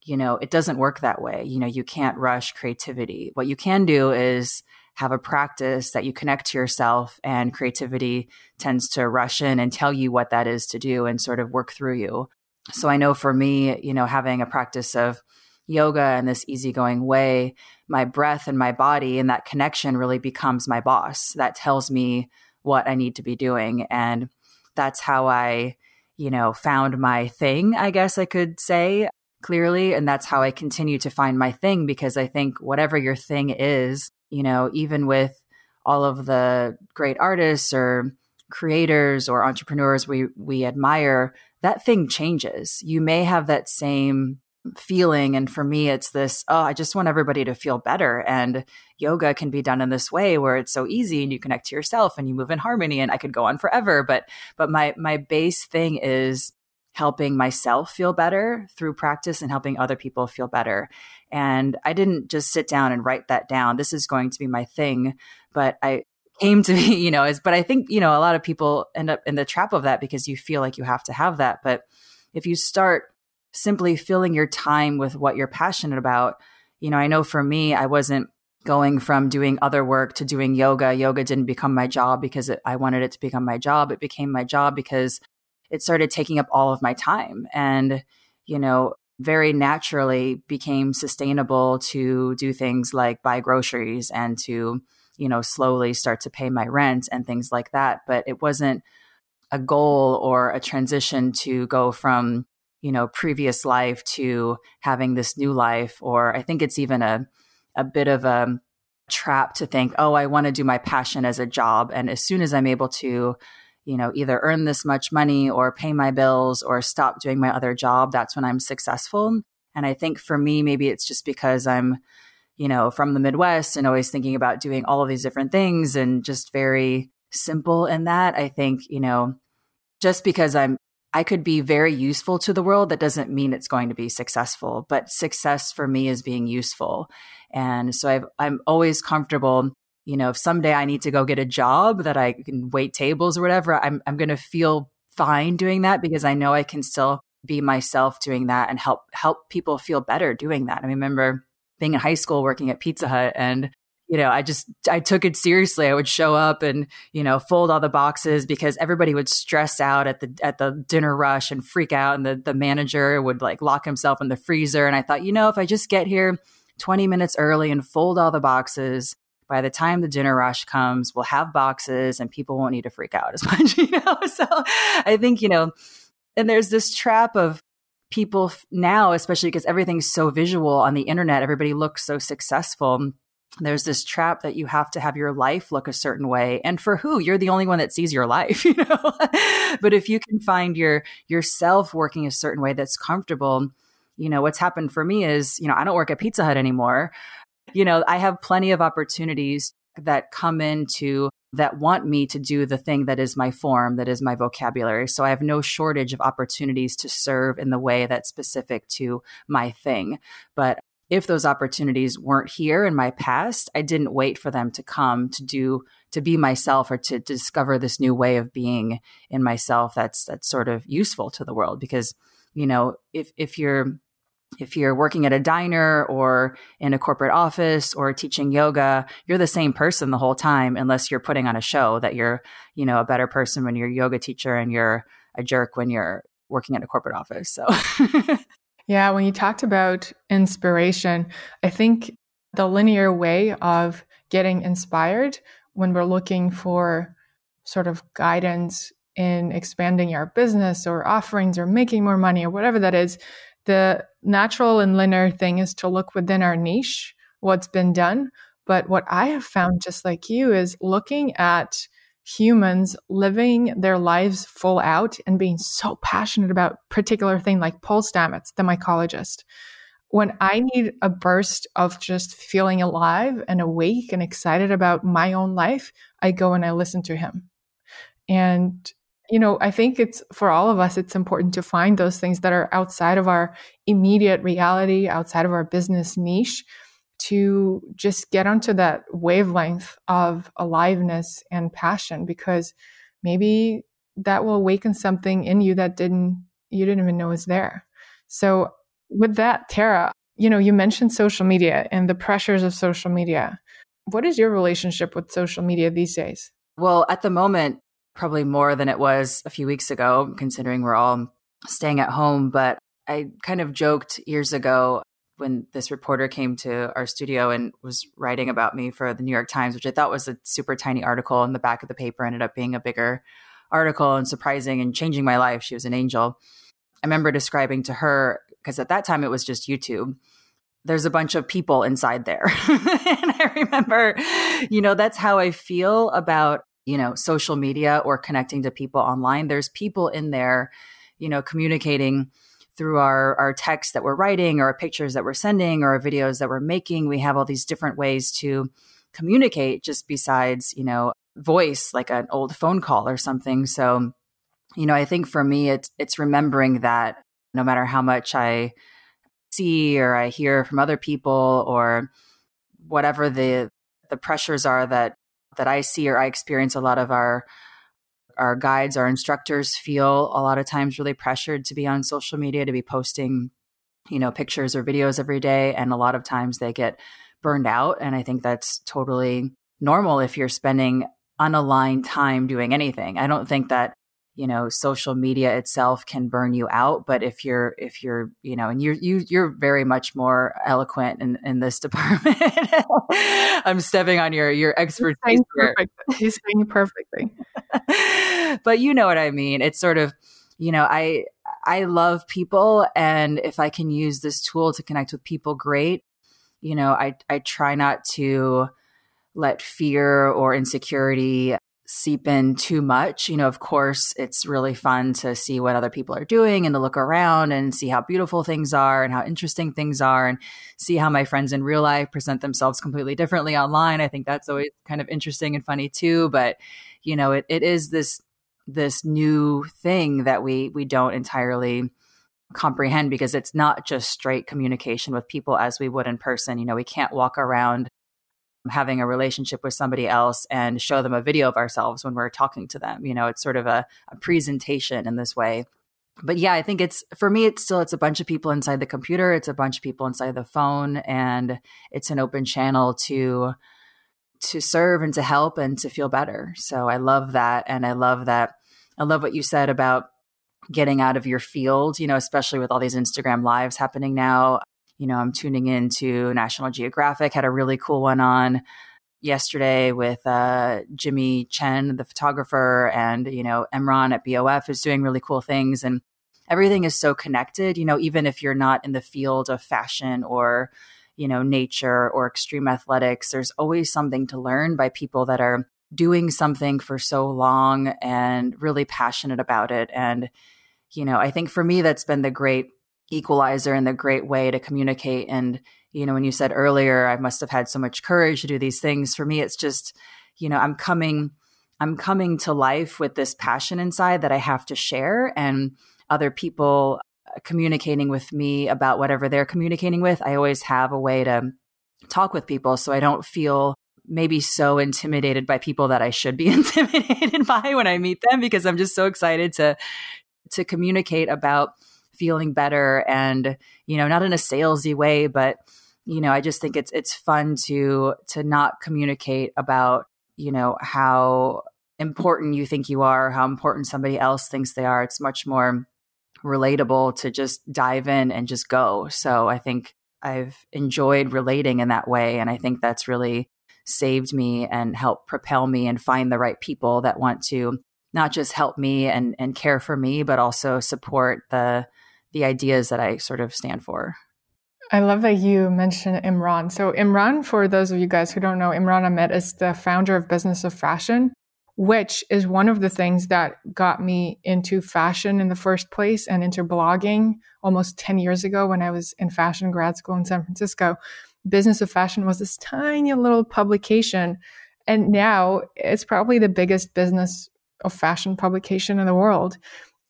you know, it doesn't work that way. You know, you can't rush creativity. What you can do is have a practice that you connect to yourself and creativity tends to rush in and tell you what that is to do and sort of work through you. So I know for me, you know, having a practice of yoga and this easygoing way, my breath and my body and that connection really becomes my boss. That tells me what I need to be doing. And that's how I, you know, found my thing, I guess I could say clearly. And that's how I continue to find my thing because I think whatever your thing is, you know, even with all of the great artists or creators or entrepreneurs we we admire, that thing changes. You may have that same feeling and for me it's this oh i just want everybody to feel better and yoga can be done in this way where it's so easy and you connect to yourself and you move in harmony and i could go on forever but but my my base thing is helping myself feel better through practice and helping other people feel better. And I didn't just sit down and write that down. This is going to be my thing. But I came to be, *laughs* you know, is, but I think, you know, a lot of people end up in the trap of that because you feel like you have to have that. But if you start simply filling your time with what you're passionate about. You know, I know for me, I wasn't going from doing other work to doing yoga. Yoga didn't become my job because it, I wanted it to become my job. It became my job because it started taking up all of my time. And, you know, very naturally became sustainable to do things like buy groceries and to, you know, slowly start to pay my rent and things like that. But it wasn't a goal or a transition to go from, you know, previous life to having this new life. Or I think it's even a, a bit of a trap to think, oh, I want to do my passion as a job. And as soon as I'm able to, you know, either earn this much money or pay my bills or stop doing my other job, that's when I'm successful. And I think for me, maybe it's just because I'm, you know, from the Midwest and always thinking about doing all of these different things and just very simple in that. I think, you know, just because I'm I could be very useful to the world. That doesn't mean it's going to be successful, but success for me is being useful. And so I've i am always comfortable, you know, if someday I need to go get a job that I can wait tables or whatever, I'm, I'm going to feel fine doing that because I know I can still be myself doing that and help help people feel better doing that. I remember being in high school working at Pizza Hut and you know, I just I took it seriously. I would show up and you know fold all the boxes because everybody would stress out at the at the dinner rush and freak out, and the the manager would like lock himself in the freezer. And I thought, you know, if I just get here twenty minutes early and fold all the boxes, by the time the dinner rush comes, we'll have boxes and people won't need to freak out as *laughs* much. You know, so I think you know, and there's this trap of people now, especially because everything's so visual on the internet. Everybody looks so successful there's this trap that you have to have your life look a certain way and for who you're the only one that sees your life *laughs* you know but if you can find your yourself working a certain way that's comfortable you know what's happened for me is you know i don't work at pizza hut anymore you know i have plenty of opportunities that come into that want me to do the thing that is my form that is my vocabulary. So i have no shortage of opportunities to serve in the way that's specific to my thing. But if those opportunities weren't here in my past, I didn't wait for them to come to do to be myself or to discover this new way of being in myself that's that's sort of useful to the world. Because you know if if you're if you're working at a diner or in a corporate office or teaching yoga, you're the same person the whole time unless you're putting on a show that you're, you know, a better person when you're a yoga teacher and you're a jerk when you're working at a corporate office. So *laughs* Yeah, when you talked about inspiration, I think the linear way of getting inspired when we're looking for sort of guidance in expanding our business or offerings or making more money or whatever that is, the natural and linear thing is to look within our niche, what's been done. But what I have found, just like you, is looking at humans living their lives full out and being so passionate about particular thing like Paul Stamets, the mycologist. When I need a burst of just feeling alive and awake and excited about my own life, I go and I listen to him. And you know, I think it's for all of us, it's important to find those things that are outside of our immediate reality, outside of our business niche, to just get onto that wavelength of aliveness and passion because maybe that will awaken something in you that didn't you didn't even know was there. So with that, Tara, you know, you mentioned social media and the pressures of social media. What is your relationship with social media these days? Well, at the moment, probably more than it was a few weeks ago, considering we're all staying at home. But I kind of joked years ago when this reporter came to our studio and was writing about me for the New York Times, which I thought was a super tiny article in the back of the paper, ended up being a bigger article and surprising and changing my life. She was an angel. I remember describing to her, because at that time it was just YouTube. There's a bunch of people inside there. *laughs* and I remember, you know, that's how I feel about, you know, social media or connecting to people online. There's people in there, you know, communicating through our our text that we're writing or pictures that we're sending or videos that we're making we have all these different ways to communicate just besides you know voice like an old phone call or something so you know i think for me it's it's remembering that no matter how much i see or i hear from other people or whatever the the pressures are that that i see or i experience a lot of our our guides, our instructors feel a lot of times really pressured to be on social media, to be posting, you know, pictures or videos every day. And a lot of times they get burned out. And I think that's totally normal if you're spending unaligned time doing anything. I don't think that you know social media itself can burn you out but if you're if you're you know and you're you, you're very much more eloquent in, in this *laughs* department. I'm stepping on your your expertise he's saying it perfectly. *laughs* But you know what i mean. It's sort of you know i i love people and if i can use this tool to connect with people great. You know i i try not to let fear or insecurity seep in too much. You know, of course, it's really fun to see what other people are doing and to look around and see how beautiful things are and how interesting things are and see how my friends in real life present themselves completely differently online. I think that's always kind of interesting and funny too. But, you know, it, it is this this new thing that we we don't entirely comprehend because it's not just straight communication with people as we would in person. You know, we can't walk around having a relationship with somebody else and show them a video of ourselves when we're talking to them. You know, it's sort of a, a presentation in this way. But yeah, I think it's for me, it's still it's a bunch of people inside the computer, it's a bunch of people inside the phone, and it's an open channel to to serve and to help and to feel better. So I love that. And I love that I love what you said about getting out of your field, you know, especially with all these Instagram lives happening now you know, I'm tuning into National Geographic, had a really cool one on yesterday with uh, Jimmy Chin, the photographer, and, you know, Imran at BOF is doing really cool things. And everything is so connected, you know, even if you're not in the field of fashion or, you know, nature or extreme athletics, there's always something to learn by people that are doing something for so long and really passionate about it. And, you know, I think for me, that's been the great equalizer and the great way to communicate. And, you know, when you said earlier, I must have had so much courage to do these things. For me, it's just, you know, I'm coming, I'm coming to life with this passion inside that I have to share and other people communicating with me about whatever they're communicating with. I always have a way to talk with people so I don't feel maybe so intimidated by people that I should be *laughs* intimidated by when I meet them because I'm just so excited to to communicate about feeling better and you know not in a salesy way but you know i just think it's it's fun to to not communicate about you know how important you think you are how important somebody else thinks they are. It's much more relatable to just dive in and just go. So i think i've enjoyed relating in that way and i think that's really saved me and helped propel me and find the right people that want to not just help me and and care for me but also support the the ideas that I sort of stand for. I love that you mentioned Imran. So, Imran, for those of you guys who don't know, Imran Amed is the founder of Business of Fashion, which is one of the things that got me into fashion in the first place and into blogging almost 10 years ago when I was in fashion grad school in San Francisco. Business of Fashion was this tiny little publication. And now it's probably the biggest business of fashion publication in the world.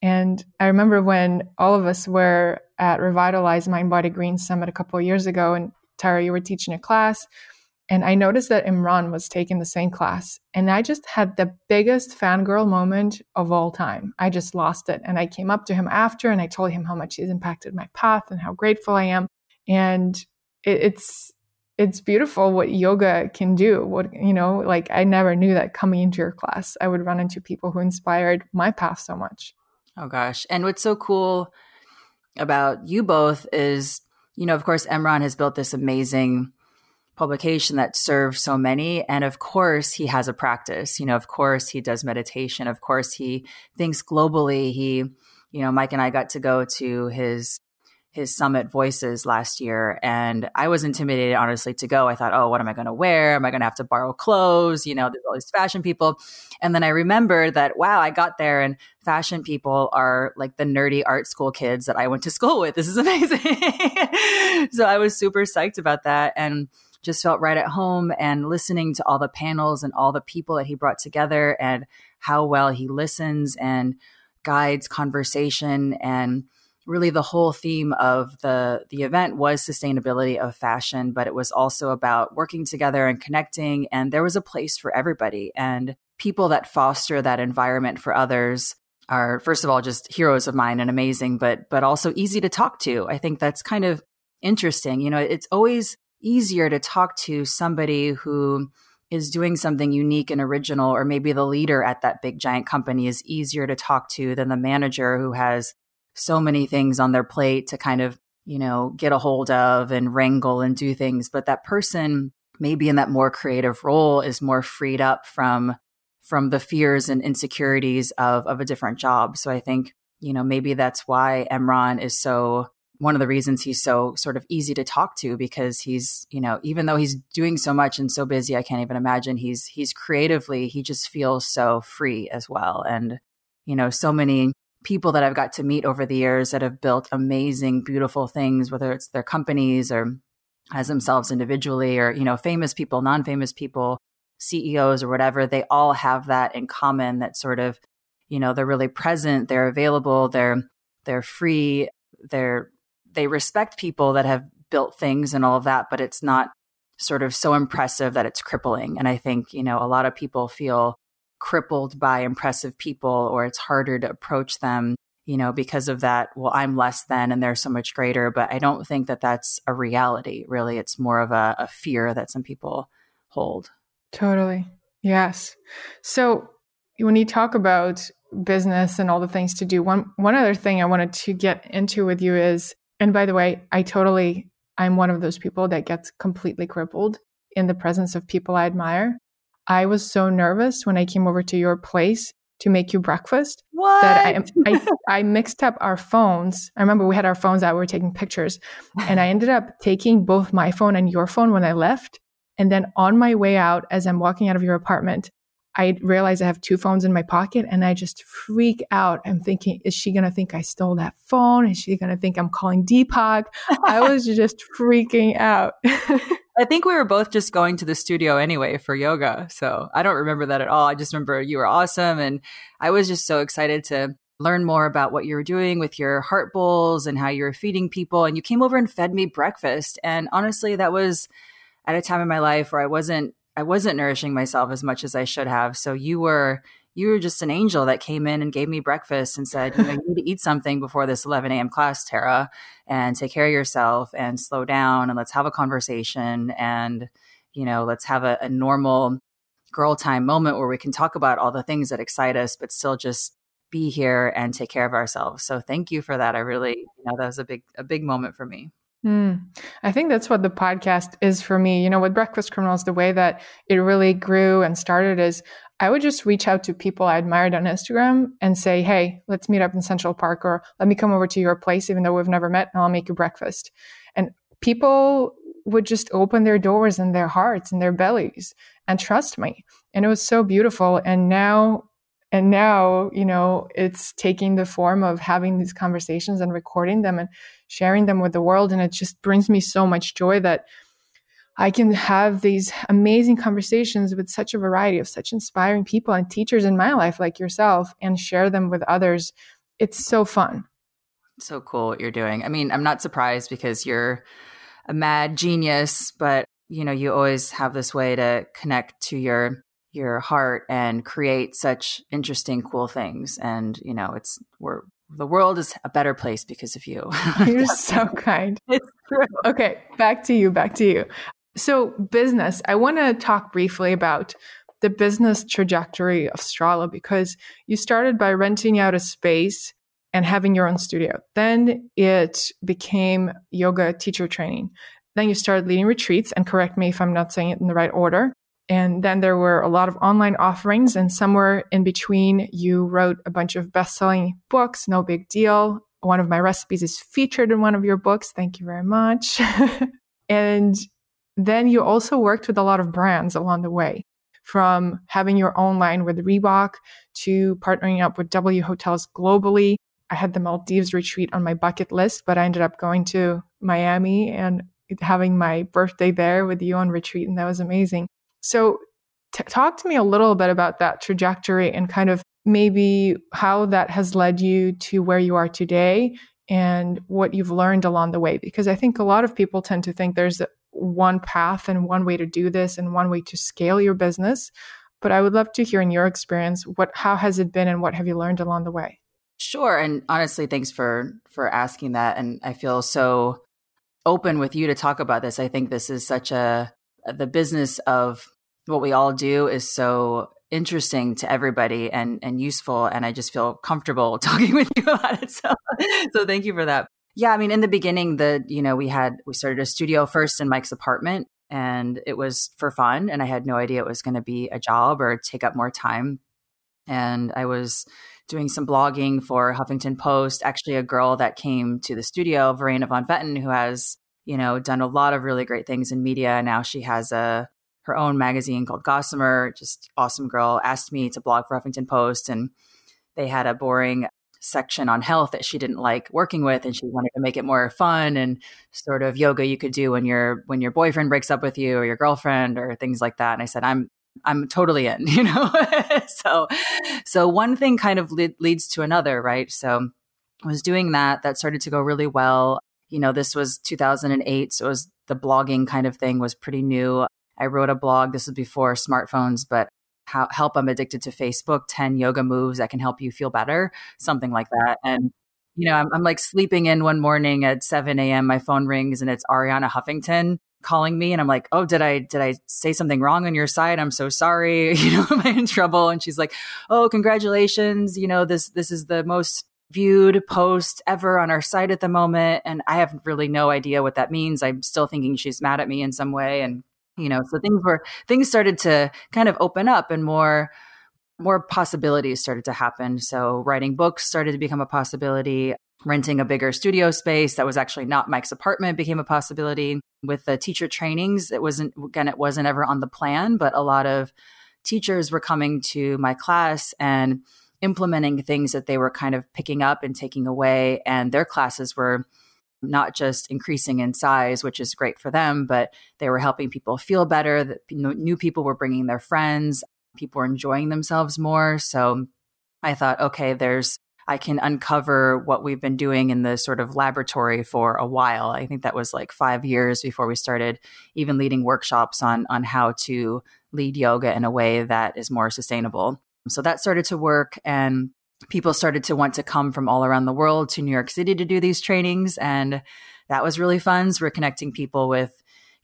And I remember when all of us were at Revitalize Mind Body Green Summit a couple of years ago, and Tara, you were teaching a class, and I noticed that Imran was taking the same class. And I just had the biggest fangirl moment of all time. I just lost it. And I came up to him after and I told him how much he's impacted my path and how grateful I am. And it, it's it's beautiful what yoga can do. What you know, like I never knew that coming into your class, I would run into people who inspired my path so much. Oh gosh. And what's so cool about you both is, you know, of course, Imran has built this amazing publication that serves so many. And of course, he has a practice. You know, of course, he does meditation. Of course, he thinks globally. He, you know, Mike and I got to go to his his summit voices last year and i was intimidated honestly to go. I thought oh what am i going to wear? Am i going to have to borrow clothes? You know there's all these fashion people. And then i remembered that wow i got there and fashion people are like the nerdy art school kids that i went to *laughs* school with. This is amazing. *laughs* So i was super psyched about that and just felt right at home and listening to all the panels and all the people that he brought together and how well he listens and guides conversation and really the whole theme of the the event was sustainability of fashion but it was also about working together and connecting and there was a place for everybody. And people that foster that environment for others are first of all just heroes of mine and amazing but but also easy to talk to. I think that's kind of interesting. You know it's always easier to talk to somebody who is doing something unique and original or maybe the leader at that big giant company is easier to talk to than the manager who has so many things on their plate to kind of you know get a hold of and wrangle and do things but that person maybe in that more creative role is more freed up from from the fears and insecurities of of a different job. So I think, you know, maybe that's why Imran is so one of the reasons he's so sort of easy to talk to because he's, you know, even though he's doing so much and so busy, I can't even imagine he's he's creatively, he just feels so free as well. And, you know, so many people that I've got to meet over the years that have built amazing, beautiful things, whether it's their companies or as themselves individually or, you know, famous people, non-famous people, CEOs or whatever, they all have that in common that sort of, you know, they're really present, they're available, they're they're free, they're they respect people that have built things and all of that, but it's not sort of so impressive that it's crippling. And I think, you know, a lot of people feel crippled by impressive people or it's harder to approach them, you know, because of that, well, I'm less than and they're so much greater, but I don't think that that's a reality, really. It's more of a, a fear that some people hold. Totally. Yes. So when you talk about business and all the things to do, one one other thing I wanted to get into with you is, and by the way, I totally I'm one of those people that gets completely crippled in the presence of people I admire. I was so nervous when I came over to your place to make you breakfast what? that I, I, *laughs* I mixed up our phones. I remember we had our phones out, we were taking pictures, and I ended up taking both my phone and your phone when I left and then on my way out, as I'm walking out of your apartment, I realize I have two phones in my pocket and I just freak out. I'm thinking, is she going to think I stole that phone? Is she going to think I'm calling Deepak? I *laughs* was just freaking out. *laughs* I think we were both just going to the studio anyway for yoga. So I don't remember that at all. I just remember you were awesome. And I was just so excited to learn more about what you were doing with your heart bowls and how you were feeding people. And you came over and fed me breakfast. And honestly, that was at a time in my life where I wasn't I wasn't nourishing myself as much as I should have. So you were you were just an angel that came in and gave me breakfast and said, you know, you need to eat something before this 11 a.m. class, Tara, and take care of yourself and slow down and let's have a conversation and, you know, let's have a, a normal girl time moment where we can talk about all the things that excite us, but still just be here and take care of ourselves. So thank you for that. I really, you know, that was a big, a big moment for me. Mm. I think that's what the podcast is for me. You know, with Breakfast Criminals, the way that it really grew and started is I would just reach out to people I admired on Instagram and say, hey, let's meet up in Central Park or let me come over to your place, even though we've never met, and I'll make you breakfast. And people would just open their doors and their hearts and their bellies and trust me. And it was so beautiful. And now and now, you know, it's taking the form of having these conversations and recording them and sharing them with the world. And it just brings me so much joy that I can have these amazing conversations with such a variety of such inspiring people and teachers in my life, like yourself, and share them with others. It's so fun. So cool what you're doing. I mean, I'm not surprised because you're a mad genius, but you know, you always have this way to connect to your your heart and create such interesting, cool things. And, you know, it's, we're, the world is a better place because of you. *laughs* You're so kind. It's true. Okay, back to you, back to you. So, business, I want to talk briefly about the business trajectory of Strala because you started by renting out a space and having your own studio. Then it became yoga teacher training. Then you started leading retreats, and correct me if I'm not saying it in the right order. And then there were a lot of online offerings. And somewhere in between, you wrote a bunch of best selling books. No big deal. One of my recipes is featured in one of your books. Thank you very much. *laughs* and then you also worked with a lot of brands along the way, from having your own line with Reebok to partnering up with W Hotels globally. I had the Maldives retreat on my bucket list, but I ended up going to Miami and having my birthday there with you on retreat, and that was amazing. So, t- talk to me a little bit about that trajectory and kind of maybe how that has led you to where you are today and what you've learned along the way. Because I think a lot of people tend to think there's one path and one way to do this and one way to scale your business. but I would love to hear in your experience what how has it been and what have you learned along the way? Sure, and honestly, thanks for for asking that. And I feel so open with you to talk about this. I think this is such a the business of what we all do is so interesting to everybody and and useful and I just feel comfortable *laughs* talking with you about it. So so thank you for that. Yeah, I mean in the beginning the you know we had we started a studio first in Mike's apartment and it was for fun and I had no idea it was going to be a job or take up more time. And I was doing some blogging for Huffington Post. Actually, a girl that came to the studio, Verena von Pfetten, who has you know done a lot of really great things in media. Now she has a her own magazine called Gossamer. Just awesome girl. Asked me to blog for Huffington Post, and they had a boring section on health that she didn't like working with and she wanted to make it more fun and sort of yoga you could do when your when your boyfriend breaks up with you or your girlfriend or things like that and i said i'm I'm totally in, *laughs* you know? *laughs* so, so one thing kind of le- leads to another, right? So I was doing that. That started to go really well. You know, this was 2008. So it was the blogging kind of thing was pretty new. I wrote a blog. This was before smartphones, but how, help I'm addicted to Facebook, 10 yoga moves that can help you feel better, something like that. And, you know, I'm, I'm like sleeping in one morning at 7 a.m. My phone rings and it's Arianna Huffington calling me and I'm like, "Oh, did I did I say something wrong on your side? I'm so sorry. *laughs* You know, am I in trouble?" And she's like, "Oh, congratulations. You know, this this is the most viewed post ever on our site at the moment and I have really no idea what that means. I'm still thinking she's mad at me in some way and you know, so things were things started to kind of open up and more more possibilities started to happen. So writing books started to become a possibility renting a bigger studio space that was actually not Mike's apartment became a possibility. With the teacher trainings, it wasn't, again, it wasn't ever on the plan, but a lot of teachers were coming to my class and implementing things that they were kind of picking up and taking away. And their classes were not just increasing in size, which is great for them, but they were helping people feel better. That new people were bringing their friends, people were enjoying themselves more. So I thought, okay, there's I can uncover what we've been doing in the sort of laboratory for a while. I think that was like five years before we started even leading workshops on on how to lead yoga in a way that is more sustainable. So that started to work and people started to want to come from all around the world to New York City to do these trainings. And that was really fun. So we're connecting people with,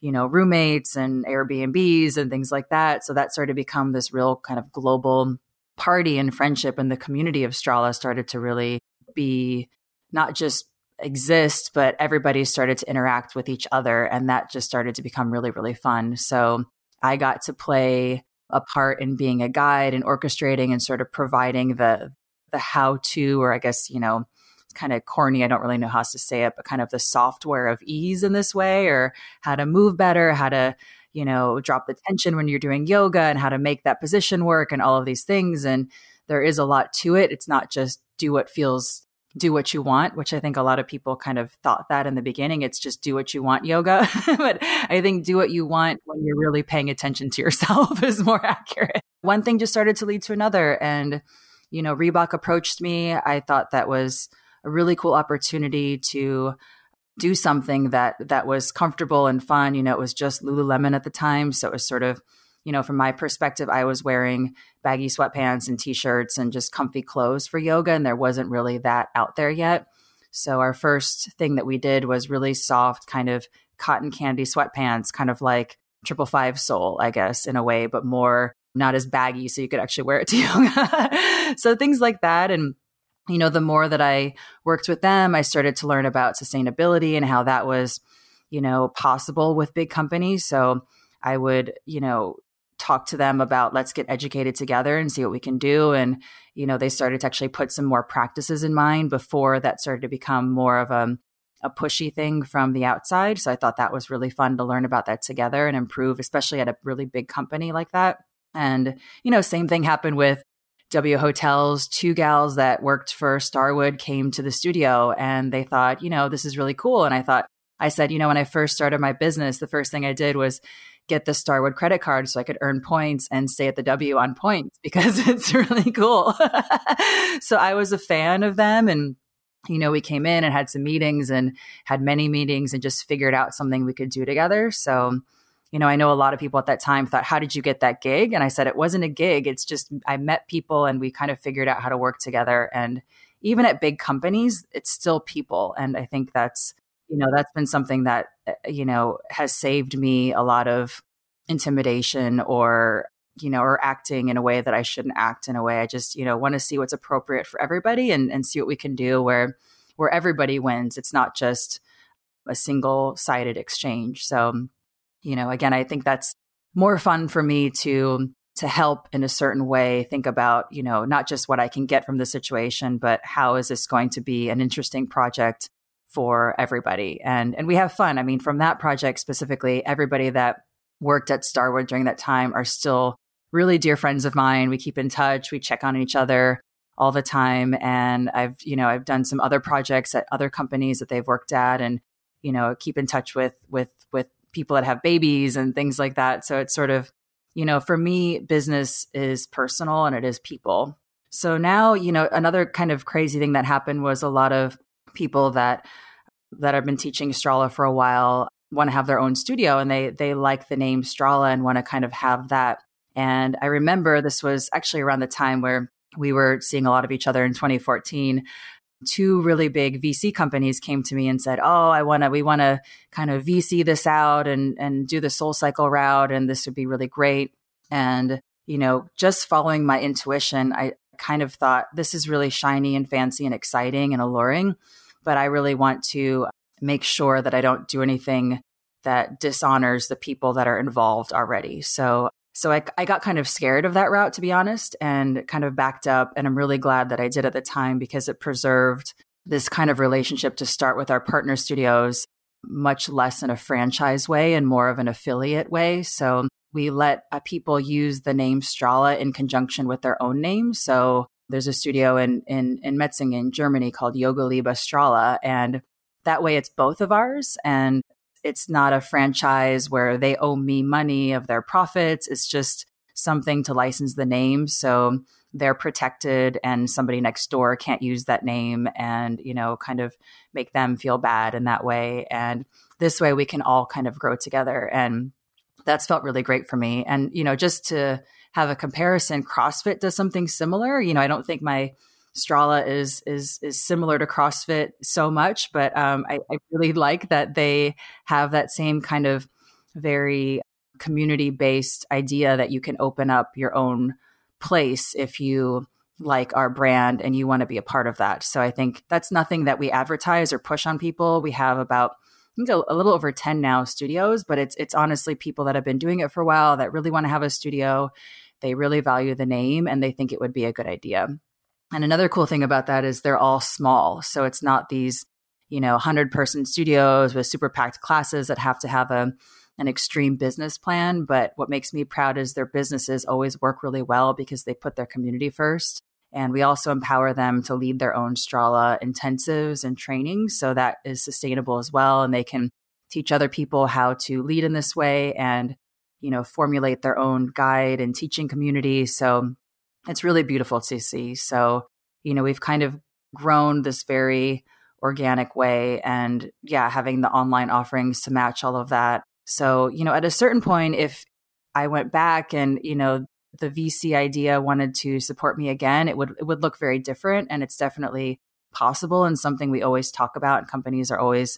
you know, roommates and Airbnbs and things like that. So that started to become this real kind of global party and friendship and the community of Strala started to really be not just exist, but everybody started to interact with each other. And that just started to become really, really fun. So I got to play a part in being a guide and orchestrating and sort of providing the the how to, or I guess, you know, it's kind of corny. I don't really know how to say it, but kind of the software of ease in this way, or how to move better, how to you know, drop the tension when you're doing yoga and how to make that position work and all of these things. And there is a lot to it. It's not just do what feels do what you want, which I think a lot of people kind of thought that in the beginning. It's just do what you want yoga. *laughs* but I think do what you want when you're really paying attention to yourself *laughs* is more accurate. One thing just started to lead to another. And, you know, Reebok approached me. I thought that was a really cool opportunity to do something that that was comfortable and fun. You know, it was just Lululemon at the time, so it was sort of, you know, from my perspective, I was wearing baggy sweatpants and t-shirts and just comfy clothes for yoga, and there wasn't really that out there yet. So our first thing that we did was really soft, kind of cotton candy sweatpants, kind of like Triple Five Soul, I guess, in a way, but more not as baggy, so you could actually wear it to *laughs* yoga. so things like that, and you know, the more that I worked with them, I started to learn about sustainability and how that was, you know, possible with big companies. So I would, you know, talk to them about let's get educated together and see what we can do. And, you know, they started to actually put some more practices in mind before that started to become more of a, a pushy thing from the outside. So I thought that was really fun to learn about that together and improve, especially at a really big company like that. And, you know, same thing happened with W Hotels, two gals that worked for Starwood came to the studio and they thought, you know, this is really cool. And I thought, I said, you know, when I first started my business, the first thing I did was get the Starwood credit card so I could earn points and stay at the W on points *laughs* because it's really cool. *laughs* so I was a fan of them and you know, we came in and had some meetings and had many meetings and just figured out something we could do together. So you know, I know a lot of people at that time thought, how did you get that gig? And I said, it wasn't a gig. It's just, I met people and we kind of figured out how to work together. And even at big companies, it's still people. And I think that's, you know, that's been something that, uh, you know, has saved me a lot of intimidation or, you know, or acting in a way that I shouldn't act in a way. I just, you know, want to see what's appropriate for everybody and, and see what we can do where, where everybody wins. It's not just a single sided exchange. So, you know, again, I think that's more fun for me to to help in a certain way think about you know not just what i can get from the situation but how is this going to be an interesting project for everybody? And and we have fun. I mean from that project specifically everybody that worked at starwood during that time are still really dear friends of mine. We keep in touch. We check on each other all the time. And i've you know i've done some other projects at other companies that they've worked at and you know keep in touch with with with people that have babies and things like that. So it's sort of, you know, for me, business is personal and it is people. So now, you know, another kind of crazy thing that happened was a lot of people that that have been teaching Strala for a while want to have their own studio and they they like the name Strala and want to kind of have that. And I remember this was actually around the time where we were seeing a lot of each other in 2014 two really big VC companies came to me and said, "Oh, I want to we want to kind of VC this out and and do the SoulCycle route and this would be really great." And, you know, just following my intuition, I kind of thought this is really shiny and fancy and exciting and alluring, but I really want to make sure that I don't do anything that dishonors the people that are involved already. So so I, I got kind of scared of that route, to be honest, and kind of backed up. And I'm really glad that I did at the time because it preserved this kind of relationship to start with our partner studios much less in a franchise way and more of an affiliate way. So we let uh, people use the name Strala in conjunction with their own name. So there's a studio in in in Metzingen, Germany called Yoga Liebe Strala, and that way it's both of ours. And it's not a franchise where they owe me money of their profits. It's just something to license the name. So they're protected and somebody next door can't use that name and, you know, kind of make them feel bad in that way. And this way we can all kind of grow together. And that's felt really great for me. And, you know, just to have a comparison, CrossFit does something similar. You know, I don't think my Strala is is is similar to CrossFit so much, but um, I, I really like that they have that same kind of very community based idea that you can open up your own place if you like our brand and you want to be a part of that. So I think that's nothing that we advertise or push on people. We have about I think a, little over 10 now studios, but it's it's honestly people that have been doing it for a while that really want to have a studio. They really value the name and they think it would be a good idea. And another cool thing about that is they're all small. So it's not these, you know, 100 person studios with super packed classes that have to have a an extreme business plan, but what makes me proud is their businesses always work really well because they put their community first. And we also empower them to lead their own Strala intensives and trainings. So that is sustainable as well. And they can teach other people how to lead in this way and, you know, formulate their own guide and teaching community. So it's really beautiful to see. So, you know, we've kind of grown this very organic way and yeah, having the online offerings to match all of that. So, you know, at a certain point, if I went back and, you know, the VC idea wanted to support me again, it would it would look very different. And it's definitely possible and something we always talk about. And companies are always,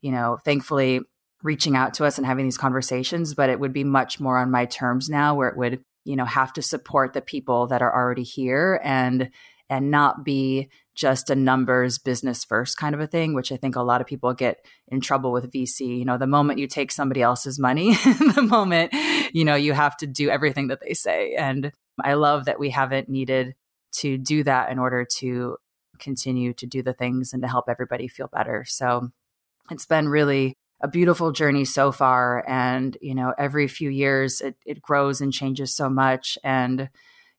you know, thankfully reaching out to us and having these conversations, but it would be much more on my terms now where it would you know have to support the people that are already here and and not be just a numbers business first kind of a thing which i think a lot of people get in trouble with vc you know the moment you take somebody else's money *laughs* the moment you know you have to do everything that they say. And i love that we haven't needed to do that in order to continue to do the things and to help everybody feel better. So it's been really a beautiful journey so far and you know every few years it, it grows and changes so much and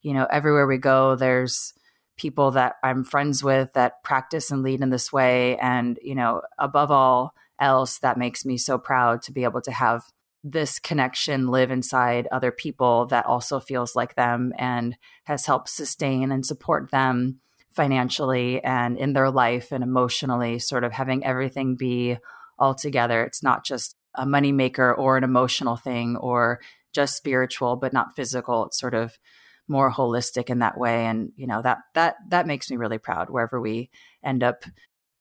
you know everywhere we go there's people that i'm friends with that practice and lead in this way and you know above all else that makes me so proud to be able to have this connection live inside other people that also feels like them and has helped sustain and support them financially and in their life and emotionally sort of having everything be all together. It's not just a moneymaker or an emotional thing or just spiritual but not physical. It's sort of more holistic in that way. And, you know, that that that makes me really proud wherever we end up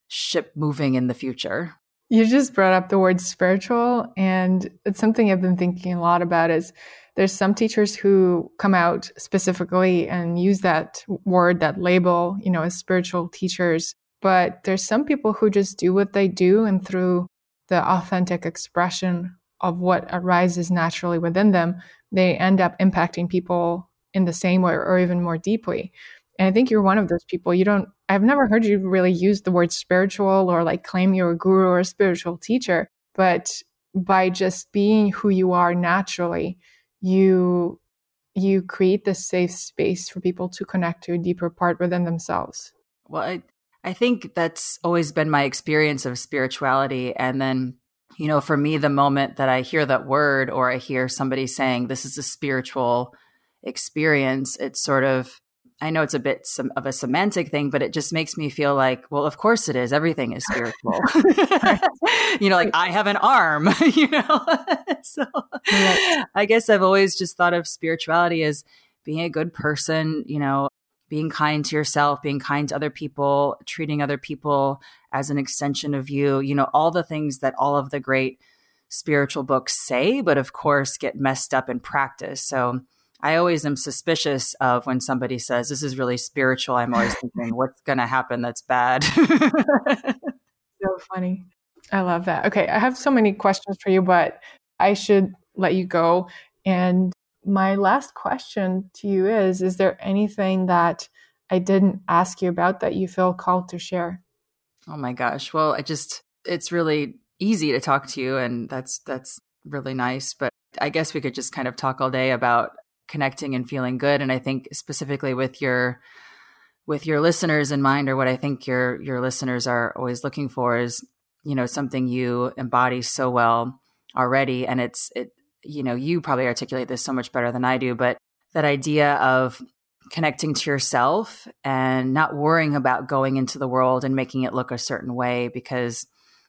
ship moving in the future. You just brought up the word spiritual, and it's something I've been thinking a lot about is there's some teachers who come out specifically and use that word, that label, you know, as spiritual teachers. But there's some people who just do what they do and through the authentic expression of what arises naturally within them, they end up impacting people in the same way or even more deeply. And I think you're one of those people. You don't, I've never heard you really use the word spiritual or like claim you're a guru or a spiritual teacher, but by just being who you are naturally, you you create this safe space for people to connect to a deeper part within themselves. Well, I I think that's always been my experience of spirituality and then you know, for me the moment that I hear that word or I hear somebody saying this is a spiritual experience, it's sort of I know it's a bit some, of a semantic thing, but it just makes me feel like, well, of course it is. Everything is spiritual. *laughs* *laughs* you know, like I have an arm, *laughs* you know? so right. I guess I've always just thought of spirituality as being a good person, you know, being kind to yourself, being kind to other people, treating other people as an extension of you, you know, all the things that all of the great spiritual books say, but of course get messed up in practice. So, I always am suspicious of when somebody says this is really spiritual. I'm always *laughs* thinking, what's going to happen that's bad? so funny. I love that. Okay, I have so many questions for you, but I should let you go. And my last question to you is Is there anything that I didn't ask you about that you feel called to share? Oh my gosh. Well, I just, it's really easy to talk to you, and that's, that's really nice. But I guess we could just kind of talk all day about connecting and feeling good. And I think specifically with your with your listeners in mind, or what I think your your listeners are always looking for is, you know, something you embody so well already. And it's it, you know, you probably articulate this so much better than I do, but that idea of connecting to yourself and not worrying about going into the world and making it look a certain way because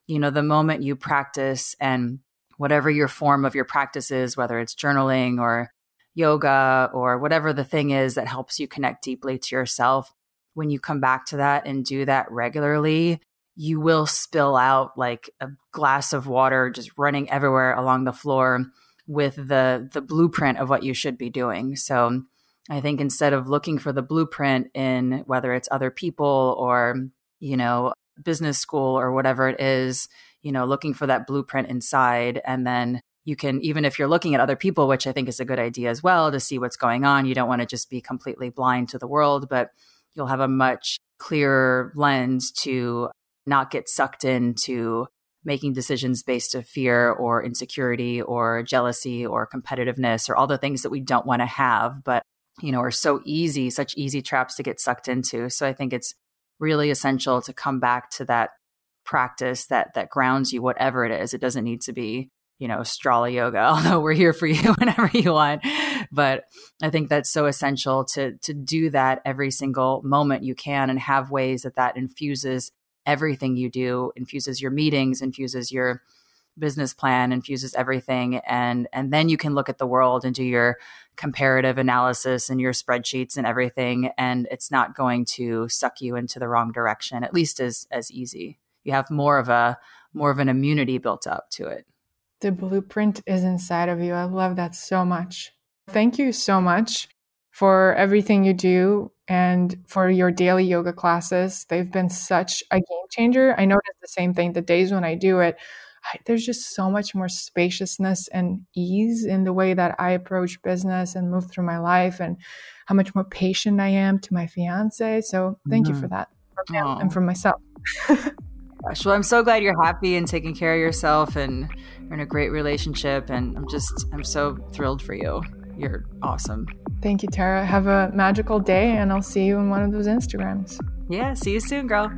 you know the moment you practice and whatever your form of your practice is whether it's journaling or yoga or whatever the thing is that helps you connect deeply to yourself, when you come back to that and do that regularly, you will spill out like a glass of water just running everywhere along the floor with the the blueprint of what you should be doing. So I think instead of looking for the blueprint in whether it's other people or, you know, business school or whatever it is, you know, looking for that blueprint inside and then you can even if you're looking at other people which i think is a good idea as well to see what's going on you don't want to just be completely blind to the world but you'll have a much clearer lens to not get sucked into making decisions based of fear or insecurity or jealousy or competitiveness or all the things that we don't want to have but you know are so easy such easy traps to get sucked into so i think it's really essential to come back to that practice that that grounds you whatever it is it doesn't need to be you know, Strala yoga, *laughs* although we're here for you *laughs* whenever you want. But I think that's so essential to to do that every single moment you can and have ways that that infuses everything you do, infuses your meetings, infuses your business plan, infuses everything and and then you can look at the world and do your comparative analysis and your spreadsheets and everything and it's not going to suck you into the wrong direction at least as as easy. You have more of a more of an immunity built up to it the blueprint is inside of you. I love that so much. Thank you so much for everything you do and for your daily yoga classes. They've been such a game changer. I notice the same thing the days when I do it. I, there's just so much more spaciousness and ease in the way that I approach business and move through my life, and how much more patient I am to my fiance. So, thank mm-hmm. you for that, for him and for myself. *laughs* Gosh, well, I'm so glad you're happy and taking care of yourself and you're in a great relationship. And I'm just, I'm so thrilled for you. You're awesome. Thank you, Tara. Have a magical day, and I'll see you in one of those Instagrams. Yeah, see you soon, girl.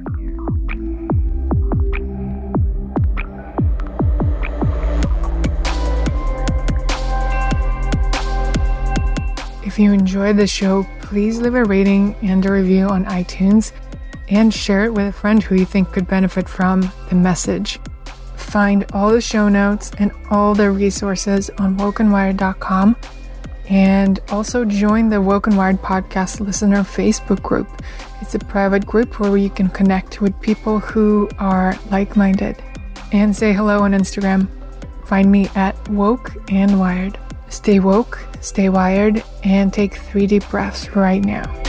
If you enjoyed the show, please leave a rating and a review on iTunes and share it with a friend who you think could benefit from the message. find all the show notes and all the resources on wokeandwired.com. And also join the Woke and Wired Podcast Listener Facebook group. It's a private group where you can connect with people who are like minded. And say hello on Instagram. Find me at Woke and Wired. Stay woke, stay wired, and take three deep breaths right now.